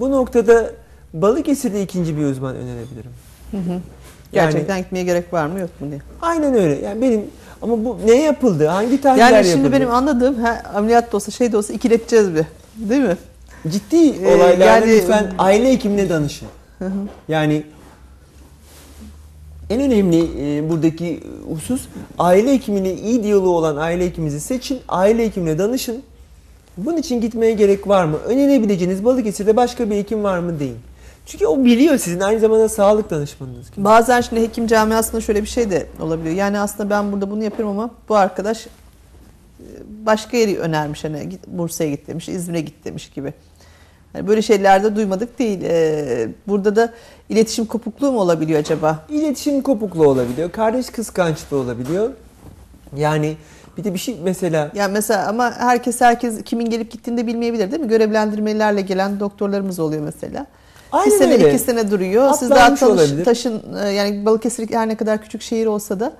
Bu noktada Balıkesir'de ikinci bir uzman önerebilirim. Hı hı. Gerçekten yani, gitmeye gerek var mı yok mu diye. Aynen öyle. Yani benim ama bu ne yapıldı? Hangi tahliller yapıldı? Yani şimdi yapıldı? benim anladığım he, ameliyat da olsa şey de olsa ikileteceğiz bir. Değil mi? Ciddi ee, olaylarda yani, lütfen aile hekimine danışın. Hı hı. Yani en önemli e, buradaki husus aile hekimine iyi diyaloğu olan aile hekiminizi seçin. Aile hekimine danışın. Bunun için gitmeye gerek var mı? Önerebileceğiniz Balıkesir'de başka bir hekim var mı deyin. Çünkü o biliyor sizin aynı zamanda sağlık danışmanınız gibi. Bazen şimdi hekim camiasında şöyle bir şey de olabiliyor. Yani aslında ben burada bunu yapıyorum ama bu arkadaş e, başka yeri önermiş. Hani Bursa'ya git demiş, İzmir'e git demiş gibi. Yani böyle şeylerde duymadık değil. Ee, burada da iletişim kopukluğu mu olabiliyor acaba? İletişim kopukluğu olabiliyor. Kardeş kıskançlığı olabiliyor. Yani bir de bir şey mesela... Yani mesela ama herkes herkes kimin gelip gittiğini de bilmeyebilir değil mi? Görevlendirmelerle gelen doktorlarımız oluyor mesela. Aynen bir sene öyle. iki sene duruyor. Atlanmış Siz daha tanış, taşın e, yani Balıkesir her ne kadar küçük şehir olsa da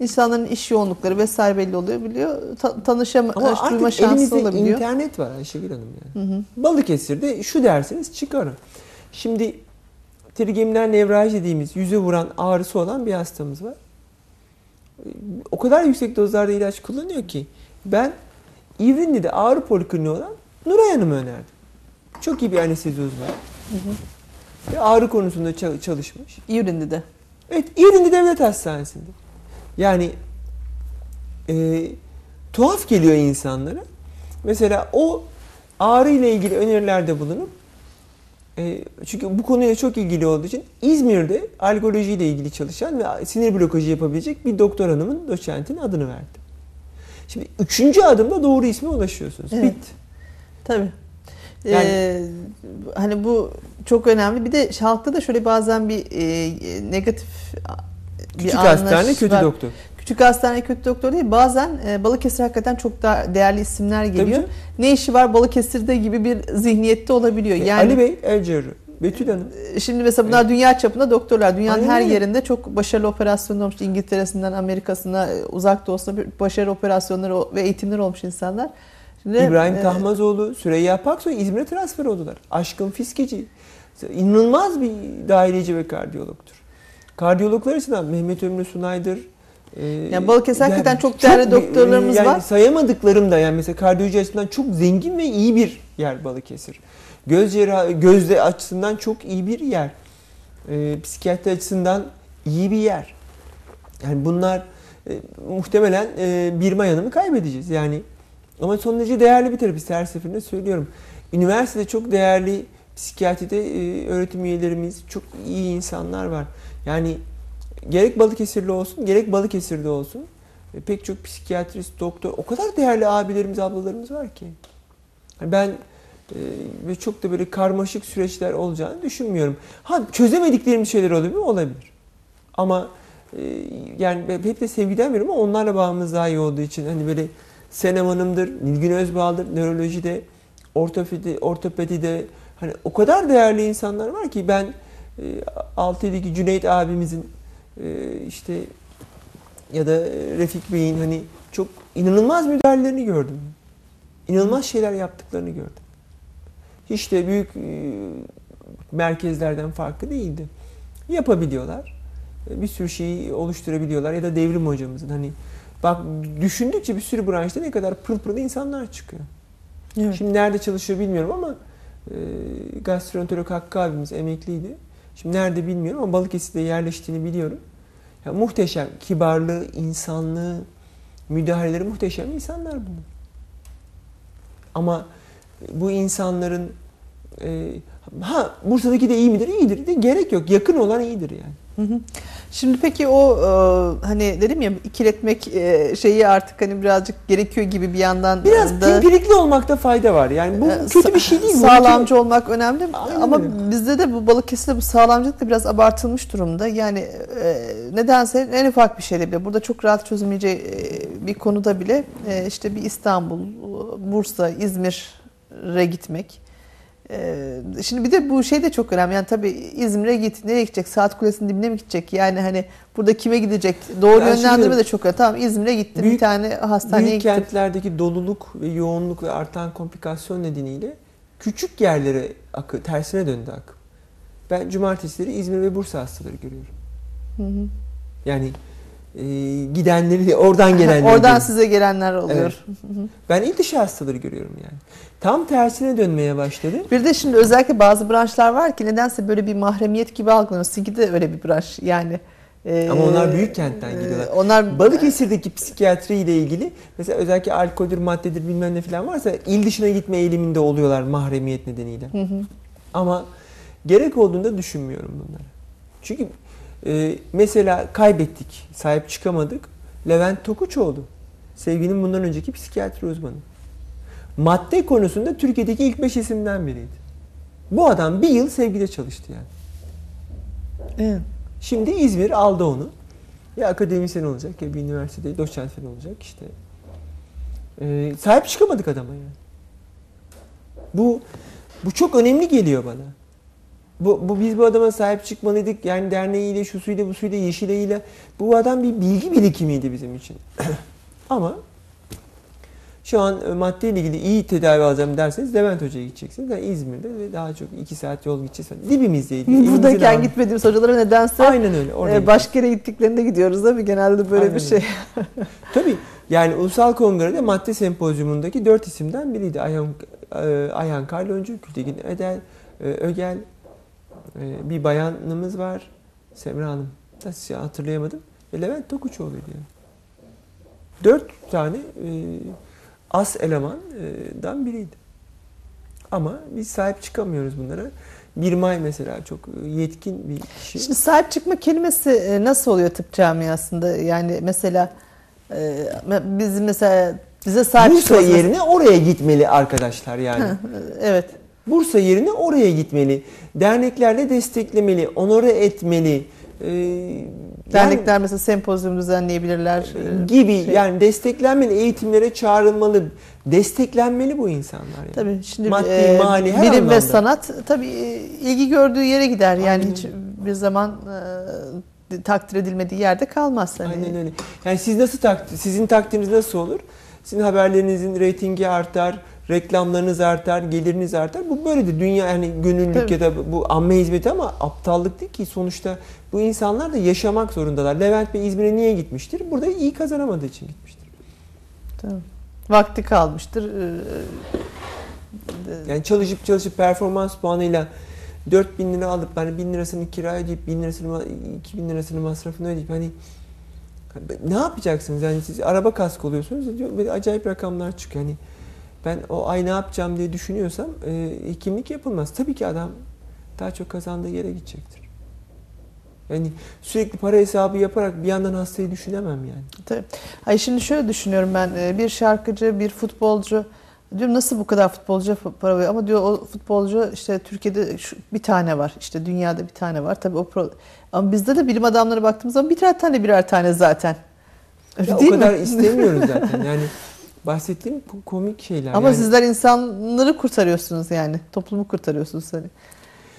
insanların iş yoğunlukları vesaire belli oluyor biliyor. Ta, tanışama, Ama artık duyma şansı olabiliyor. internet var Ayşegül Hanım yani. Hı hı. Balıkesir'de şu derseniz çıkarın. Şimdi trigeminal nevralji dediğimiz yüze vuran ağrısı olan bir hastamız var. o kadar yüksek dozlarda ilaç kullanıyor ki ben İvrindi'de ağrı polikliniği olan Nuray Hanım'ı önerdim. Çok iyi bir anestezi uzmanı. Ve ağrı konusunda ça- çalışmış. İvrindi de. Evet, İvrindi Devlet Hastanesi'nde. Yani e, tuhaf geliyor insanlara. Mesela o ağrı ile ilgili önerilerde bulunup e, çünkü bu konuyla çok ilgili olduğu için İzmir'de algoloji ile ilgili çalışan ve sinir blokajı yapabilecek bir doktor hanımın doçentin adını verdim. Şimdi üçüncü adımda doğru isme ulaşıyorsunuz. Evet. Bit. Tabii. Yani- Ee, hani bu çok önemli. Bir de halkta da şöyle bazen bir e, negatif bir Küçük hastane kötü var. doktor. Küçük hastane kötü doktor değil. Bazen e, Balıkesir hakikaten çok daha değerli isimler geliyor. Ne işi var Balıkesir'de gibi bir zihniyette olabiliyor. E, Yani Ali Bey cerrahı. Betül Hanım. Şimdi mesela bunlar dünya çapında doktorlar. Dünyanın Aynen her öyle. yerinde çok başarılı operasyonlar olmuş. İngiltere'sinden Amerika'sına, e, uzak doğusuna bir başarılı operasyonları ve eğitimler olmuş insanlar. Şimdi, İbrahim e, Tahmazoğlu, Süreyya Paksoy İzmir'e transfer oldular. Aşkın Fiskeci. İnanılmaz bir dahiliyeci ve kardiyologtur. Kardiyologlar açısından Mehmet Ömrü Sunay'dır. Ee, Yani Balıkesir hakikaten çok değerli bir- doktorlarımız yani var. Sayamadıklarım da yani mesela kardiyoloji açısından çok zengin ve iyi bir yer Balıkesir. Göz cerrahı, gözle açısından çok iyi bir yer. Ee, psikiyatri açısından iyi bir yer. Yani bunlar e, muhtemelen e, bir mayanımı kaybedeceğiz. Yani ama son derece değerli bir terapist her seferinde söylüyorum. Üniversitede çok değerli psikiyatride e, öğretim üyelerimiz, çok iyi insanlar var. Yani gerek Balıkesirli olsun, gerek Balıkesir'de olsun e, pek çok psikiyatrist, doktor, o kadar değerli abilerimiz, ablalarımız var ki. Ben e, ve çok da böyle karmaşık süreçler olacağını düşünmüyorum. Ha çözemediklerimiz şeyler olabilir mi? Olabilir. Ama e, yani hep de sevgiden veriyorum ama onlarla bağımız daha iyi olduğu için hani böyle Senem Hanım'dır, Nilgün Özbağ'dır, nörolojide, ortopedi, ortopedide hani o kadar değerli insanlar var ki ben e, 6-7'deki Cüneyt abimizin işte ya da e, Refik Bey'in hani çok inanılmaz müdahalelerini gördüm. İnanılmaz şeyler yaptıklarını gördüm. Hiç de büyük e, merkezlerden farklı değildi. Yapabiliyorlar. E, Bir sürü şeyi oluşturabiliyorlar ya da devrim hocamızın hani bak düşündükçe bir sürü branşta ne kadar pırıl pırıl insanlar çıkıyor. Evet. Şimdi nerede çalışıyor bilmiyorum ama e, gastroenterolog Hakkı abimiz emekliydi. Şimdi nerede bilmiyorum ama Balıkesir'de yerleştiğini biliyorum. Ya muhteşem kibarlığı, insanlığı, müdahaleleri muhteşem insanlar bunlar. Ama bu insanların e, ha Bursa'daki de iyi midir? İyidir. De, gerek yok. Yakın olan iyidir yani. Hı hı. Şimdi peki o e, hani dedim ya ikiletmek e, şeyi artık hani birazcık gerekiyor gibi bir yandan Biraz da pimpirikli olmakta fayda var. Yani bu e, kötü bir şey değil. Sağlamcı olmak önemli Aynen ama öyle. bizde de bu Balıkesir'de bu sağlamcılık da biraz abartılmış durumda. Yani e, nedense en ufak bir şeyle bile burada çok rahat çözülmeyeceği e, bir konuda bile e, işte bir İstanbul, Bursa, İzmir'e gitmek. Ee, Şimdi bir de bu şey de çok önemli. Yani tabii İzmir'e git, nereye gidecek? Saat Kulesi'nin dibine mi gidecek? Yani hani burada kime gidecek? Doğru Ya yönlendirme de çok önemli. Tamam İzmir'e gittim. büyük- bir tane hastaneye Büyük gittim. kentlerdeki doluluk ve yoğunluk ve artan komplikasyon nedeniyle küçük yerlere akı, tersine döndü akım. Ben cumartesileri İzmir ve Bursa hastaları görüyorum. Hı hı. Yani e, gidenleri de oradan gelenleri. Oradan görüyorum. size gelenler oluyor. Ben il dışı hastaları görüyorum yani. Tam tersine dönmeye başladı. Bir de şimdi özellikle bazı branşlar var ki nedense böyle bir mahremiyet gibi algılanıyor. Sizinki de öyle bir branş yani. Ee, Ama onlar büyük kentten e, geliyorlar. Onlar Balıkesir'deki psikiyatri ile ilgili mesela özellikle alkoldür, maddedir bilmem ne falan varsa il dışına gitme eğiliminde oluyorlar mahremiyet nedeniyle. Hı hı. Ama gerek olduğunda düşünmüyorum bunları. Çünkü e, mesela kaybettik, sahip çıkamadık. Levent Tokuçoğlu. Sevginin bundan önceki psikiyatri uzmanı. Madde konusunda Türkiye'deki ilk beş isimden biriydi. Bu adam bir yıl sevgide çalıştı yani. Evet. Şimdi İzmir aldı onu. Ya akademisyen olacak ya bir üniversitede doçent falan olacak işte. Ee, sahip çıkamadık adama yani. Bu bu çok önemli geliyor bana. Bu, bu biz bu adama sahip çıkmalıydık. Yani derneğiyle, şu suyla, bu suyla, yeşileyle. Bu adam bir bilgi birikimiydi bizim için. Ama Şu an e, maddeyle ilgili iyi tedavi alacağım derseniz Levent Hoca'ya gideceksiniz. Yani İzmir'de ve daha çok 2 saat yol gideceğiz. Dibimizdeydi. Buradayken altı. gitmediğimiz hocalara nedense Aynen öyle. Oraya e, başka yere gittiklerinde gidiyoruz değil mi? Genelde böyle Aynen bir şey. Tabii yani Ulusal Kongre'de madde sempozyumundaki dört isimden biriydi. Ayhan, e, Ayhan Karloncu, Kültegin Edel, e, Ögel, e, bir bayanımız var. Semra Hanım. Nasıl hatırlayamadım. Ve Levent Tokuçoğlu'ydu yani. Dört tane e, as elemandan biriydi. Ama biz sahip çıkamıyoruz bunlara. Bir May mesela çok yetkin bir kişi. Şimdi sahip çıkma kelimesi e, nasıl oluyor tıp camiasında? Yani mesela e, biz mesela bize sahip Bursa yerine oraya gitmeli arkadaşlar yani. Evet. Bursa yerine oraya gitmeli. Derneklerle desteklemeli, onore etmeli. Ee, Dernekler mesela sempozyum düzenleyebilirler. yani e, gibi şey- yani desteklenmeli, eğitimlere çağrılmalı. Desteklenmeli bu insanlar yani. Tabii şimdi Maddi, e, mali, her bilim anlamda. ve sanat tabii e, ilgi gördüğü yere gider. Yani Aynen hiç bir zaman e, takdir edilmediği yerde kalmaz. Hani. Aynen öyle. Yani siz nasıl takdir, sizin takdiriniz nasıl olur? Sizin haberlerinizin reytingi artar, reklamlarınız artar, geliriniz artar. Bu böyledir. Dünya yani gönüllülük Tabii. ya da bu amme hizmeti ama aptallık değil ki sonuçta bu insanlar da yaşamak zorundalar. Levent Bey İzmir'e niye gitmiştir? Burada iyi kazanamadığı için gitmiştir. Tamam. Vakti kalmıştır. e, e, Yani çalışıp çalışıp performans puanıyla 4000 lira alıp hani 1000 lirasını kira ödeyip 1000 lirasını 2000 lirasını masrafını ödeyip hani ne yapacaksınız? Yani siz araba kask oluyorsunuz diyor böyle acayip rakamlar çıkıyor. Yani ben o ay ne yapacağım diye düşünüyorsam e, hekimlik yapılmaz. Tabii ki adam daha çok kazandığı yere gidecektir. Yani sürekli para hesabı yaparak bir yandan hastayı düşünemem yani. Tabii. Ay şimdi şöyle düşünüyorum ben e, bir şarkıcı, bir futbolcu diyorum nasıl bu kadar futbolcu para veriyor ama diyor o futbolcu işte Türkiye'de şu, bir tane var işte dünyada bir tane var tabii o pro, ama bizde de bilim adamları baktığımız zaman birer tane birer tane zaten. Öyle Ya o değil kadar mi? istemiyoruz zaten. Yani bahsettiğim ko- komik şeyler. Ama yani. sizler insanları kurtarıyorsunuz yani toplumu kurtarıyorsunuz hani.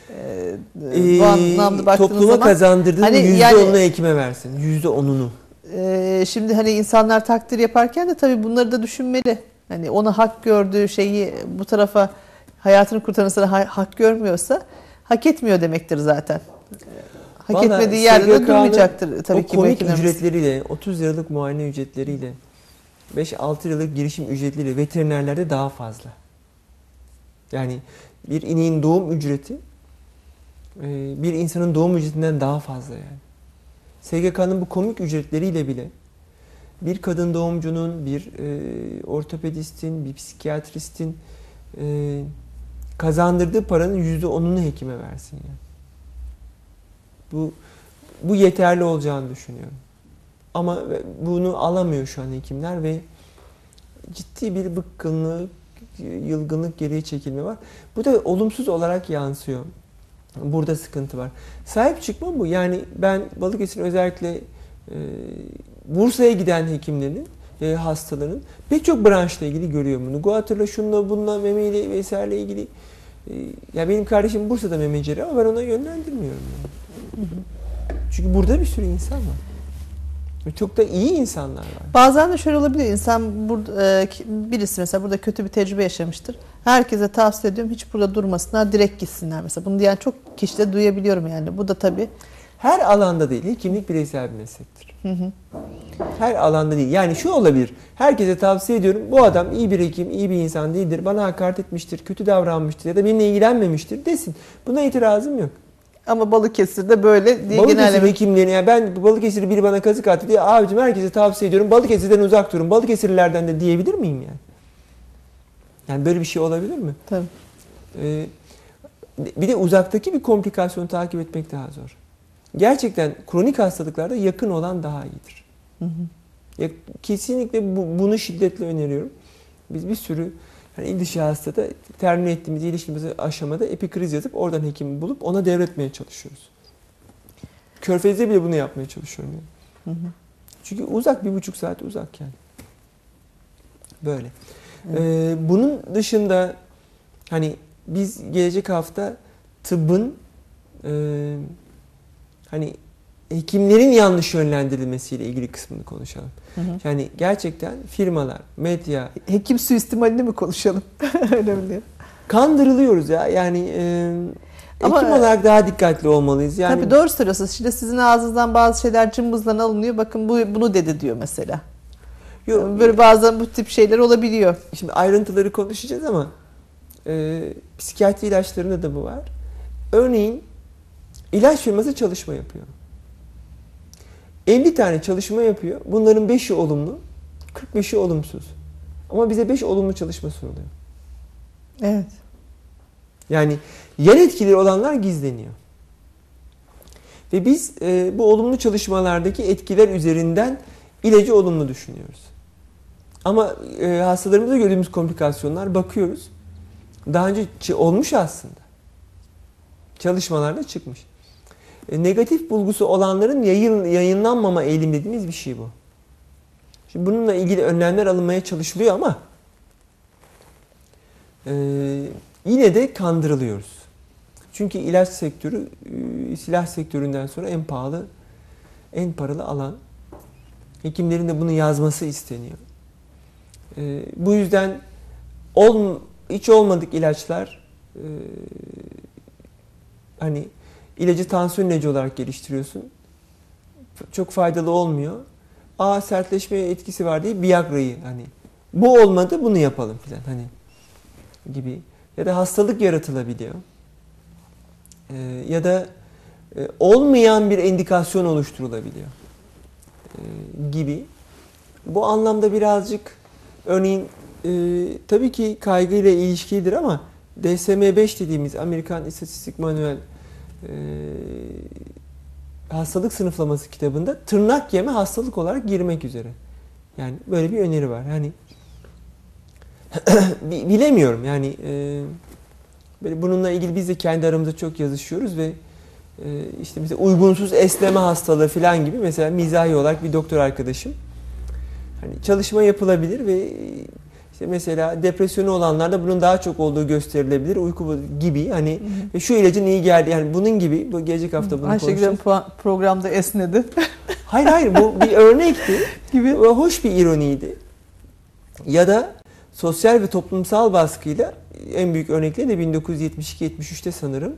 Ee, Ee, bu anlamda baktığınız topluma zaman kazandırdığın hani yüzde yani- onunu hekime versin. Yüzde onunu. Ee, şimdi hani insanlar takdir yaparken de tabii bunları da düşünmeli. Hani ona hak gördüğü şeyi bu tarafa hayatını kurtarmasına ha- hak görmüyorsa hak etmiyor demektir zaten. Hak Vallahi etmediği yerde de durmayacaktır tabii o ki bu komik ücretleriyle, 30 liralık muayene ücretleriyle, 5-6 liralık girişim ücretleriyle veterinerlerde daha fazla. Yani bir ineğin doğum ücreti e, bir insanın doğum ücretinden daha fazla yani. SGK'nın bu komik ücretleriyle bile bir kadın doğumcunun, bir e, ortopedistin, bir psikiyatristin e, kazandırdığı paranın yüzde onunu hekime versin yani. Bu bu yeterli olacağını düşünüyorum. Ama bunu alamıyor şu an hekimler ve ciddi bir bıkkınlık, yılgınlık geriye çekilme var. Bu da olumsuz olarak yansıyor. Burada sıkıntı var. Sahip çıkma bu. Yani ben Balıkesir'in özellikle e, Bursa'ya giden hekimlerin ve hastaların pek çok branşla ilgili görüyorum bunu. Guatır'la, şunla, bununla, memeyle vesaireyle ilgili. E, ya benim kardeşim Bursa'da memeceri ama ben ona yönlendirmiyorum. Yani. Çünkü burada bir sürü insan var. Çok da iyi insanlar var. Bazen de şöyle olabiliyor. İnsan burada e, birisi mesela burada kötü bir tecrübe yaşamıştır. Herkese tavsiye ediyorum hiç burada durmasınlar, direkt gitsinler mesela. Bunu diyen çok kişi de duyabiliyorum yani. Bu da tabii Her alanda değil. Hekimlik bireysel bir meslektir. hı hı. Her alanda değil. Yani şu olabilir. Herkese tavsiye ediyorum. Bu adam iyi bir hekim, iyi bir insan değildir. Bana hakaret etmiştir, kötü davranmıştır ya da benimle ilgilenmemiştir desin. Buna itirazım yok. Ama Balıkesir'de böyle diye Balıkesir genelleme. hekimlerini, yani ben Balıkesir'i biri bana kazık attı diye abicim herkese tavsiye ediyorum. Balıkesir'den uzak durun. Balıkesirlilerden de diyebilir miyim yani? Yani böyle bir şey olabilir mi? Tabii. Ee, bir de uzaktaki bir komplikasyonu takip etmek daha zor. Gerçekten kronik hastalıklarda yakın olan daha iyidir. Hı hı. Ya, kesinlikle bu- bunu şiddetle öneriyorum. Biz bir sürü yani il dışı hastada termin ettiğimiz iyileştiğimiz aşamada epikriz yazıp oradan hekimi bulup ona devretmeye çalışıyoruz. Körfez'de bile bunu yapmaya çalışıyorum. Yani. Hı hı. Çünkü uzak bir buçuk saat uzak yani. Böyle. Evet. Ee, bunun dışında hani biz gelecek hafta tıbbın e, hani hekimlerin yanlış yönlendirilmesiyle ilgili kısmını konuşalım. Hı hı. Yani gerçekten firmalar, medya Hekim suistimalini mi konuşalım? Öyle mi diyor? kandırılıyoruz ya. Yani e, Ama- hekim olarak daha dikkatli olmalıyız. Yani Tabii doğru söylüyorsunuz. Şimdi sizin ağzınızdan bazı şeyler cımbızdan alınıyor. Bakın bu bunu dedi diyor mesela. Yok, Böyle bazen bu tip şeyler olabiliyor. Şimdi ayrıntıları konuşacağız ama e, psikiyatri ilaçlarında da bu var. Örneğin ilaç firması çalışma yapıyor. 50 tane çalışma yapıyor. Bunların 5'i olumlu, 45'i olumsuz. Ama bize 5 olumlu çalışma sunuluyor. Evet. Yani yan etkileri olanlar gizleniyor. Ve biz e, bu olumlu çalışmalardaki etkiler üzerinden ilacı olumlu düşünüyoruz. Ama e, hastalarımızda gördüğümüz komplikasyonlar bakıyoruz. Daha önce olmuş aslında. Çalışmalarda çıkmış. E, negatif bulgusu olanların yayın, yayınlanmama eğilim dediğimiz bir şey bu. Şimdi bununla ilgili önlemler alınmaya çalışılıyor ama e, yine de kandırılıyoruz. Çünkü ilaç sektörü e, silah sektöründen sonra en pahalı, en paralı alan. Hekimlerin de bunu yazması isteniyor. E, bu yüzden ol, hiç olmadık ilaçlar e, hani ilacı tansiyon ilacı olarak geliştiriyorsun. Çok faydalı olmuyor. Aa sertleşmeye etkisi var diye Viagra'yı hani bu olmadı bunu yapalım filan hani gibi ya da hastalık yaratılabiliyor. Ee, ya da e, olmayan bir endikasyon oluşturulabiliyor Ee, gibi. Bu anlamda birazcık örneğin e, tabii ki kaygıyla ilişkilidir ama DSM-5 dediğimiz Amerikan İstatistik Manuel e, hastalık sınıflaması kitabında tırnak yeme hastalık olarak girmek üzere. Yani böyle bir öneri var. Hani Bi- bilemiyorum yani e, böyle bununla ilgili biz de kendi aramızda çok yazışıyoruz ve e, işte mesela uygunsuz esneme hastalığı falan gibi mesela mizahi olarak bir doktor arkadaşım hani çalışma yapılabilir ve işte mesela depresyonu olanlarda bunun daha çok olduğu gösterilebilir uyku gibi hani ve şu ilacın iyi geldi yani bunun gibi bu gelecek hafta bunu Ayşegül konuşacağız. Puan- programda esnedi Hayır hayır bu bir örnekti. gibi. Hoş bir ironiydi. Ya da sosyal ve toplumsal baskıyla en büyük örnekleri de 1972-73'te sanırım.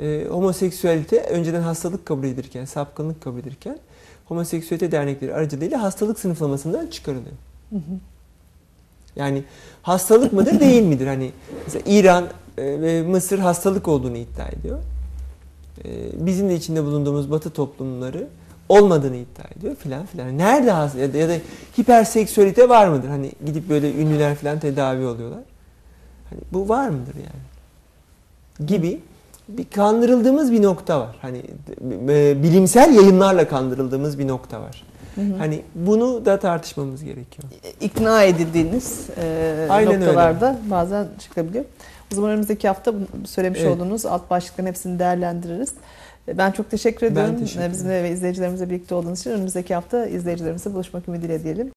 Ee, homoseksüelite önceden hastalık kabul edilirken, sapkınlık kabul edilirken homoseksüelite dernekleri aracılığıyla hastalık sınıflamasından çıkarılıyor. Yani hastalık mıdır değil midir? Hani mesela İran e, ve Mısır hastalık olduğunu iddia ediyor. E, Bizim de içinde bulunduğumuz Batı toplumları olmadığını iddia ediyor filan filan. Nerede hasta ya da, ya da hiperseksüelite var mıdır? Hani gidip böyle ünlüler filan tedavi oluyorlar. Hani bu var mıdır yani? Gibi bir kandırıldığımız bir nokta var. Hani e, bilimsel yayınlarla kandırıldığımız bir nokta var. Hı hı. Hani bunu da tartışmamız gerekiyor. ikna edildiğiniz e, Aynen öyle. noktalarda bazen çıkabiliyor. O zaman önümüzdeki hafta söylemiş Evet. olduğunuz alt başlıkların hepsini değerlendiririz. E, Ben çok teşekkür Ben ediyorum. teşekkür E, Bizimle ve izleyicilerimizle birlikte olduğunuz için önümüzdeki hafta izleyicilerimizle buluşmak ümidiyle diyelim.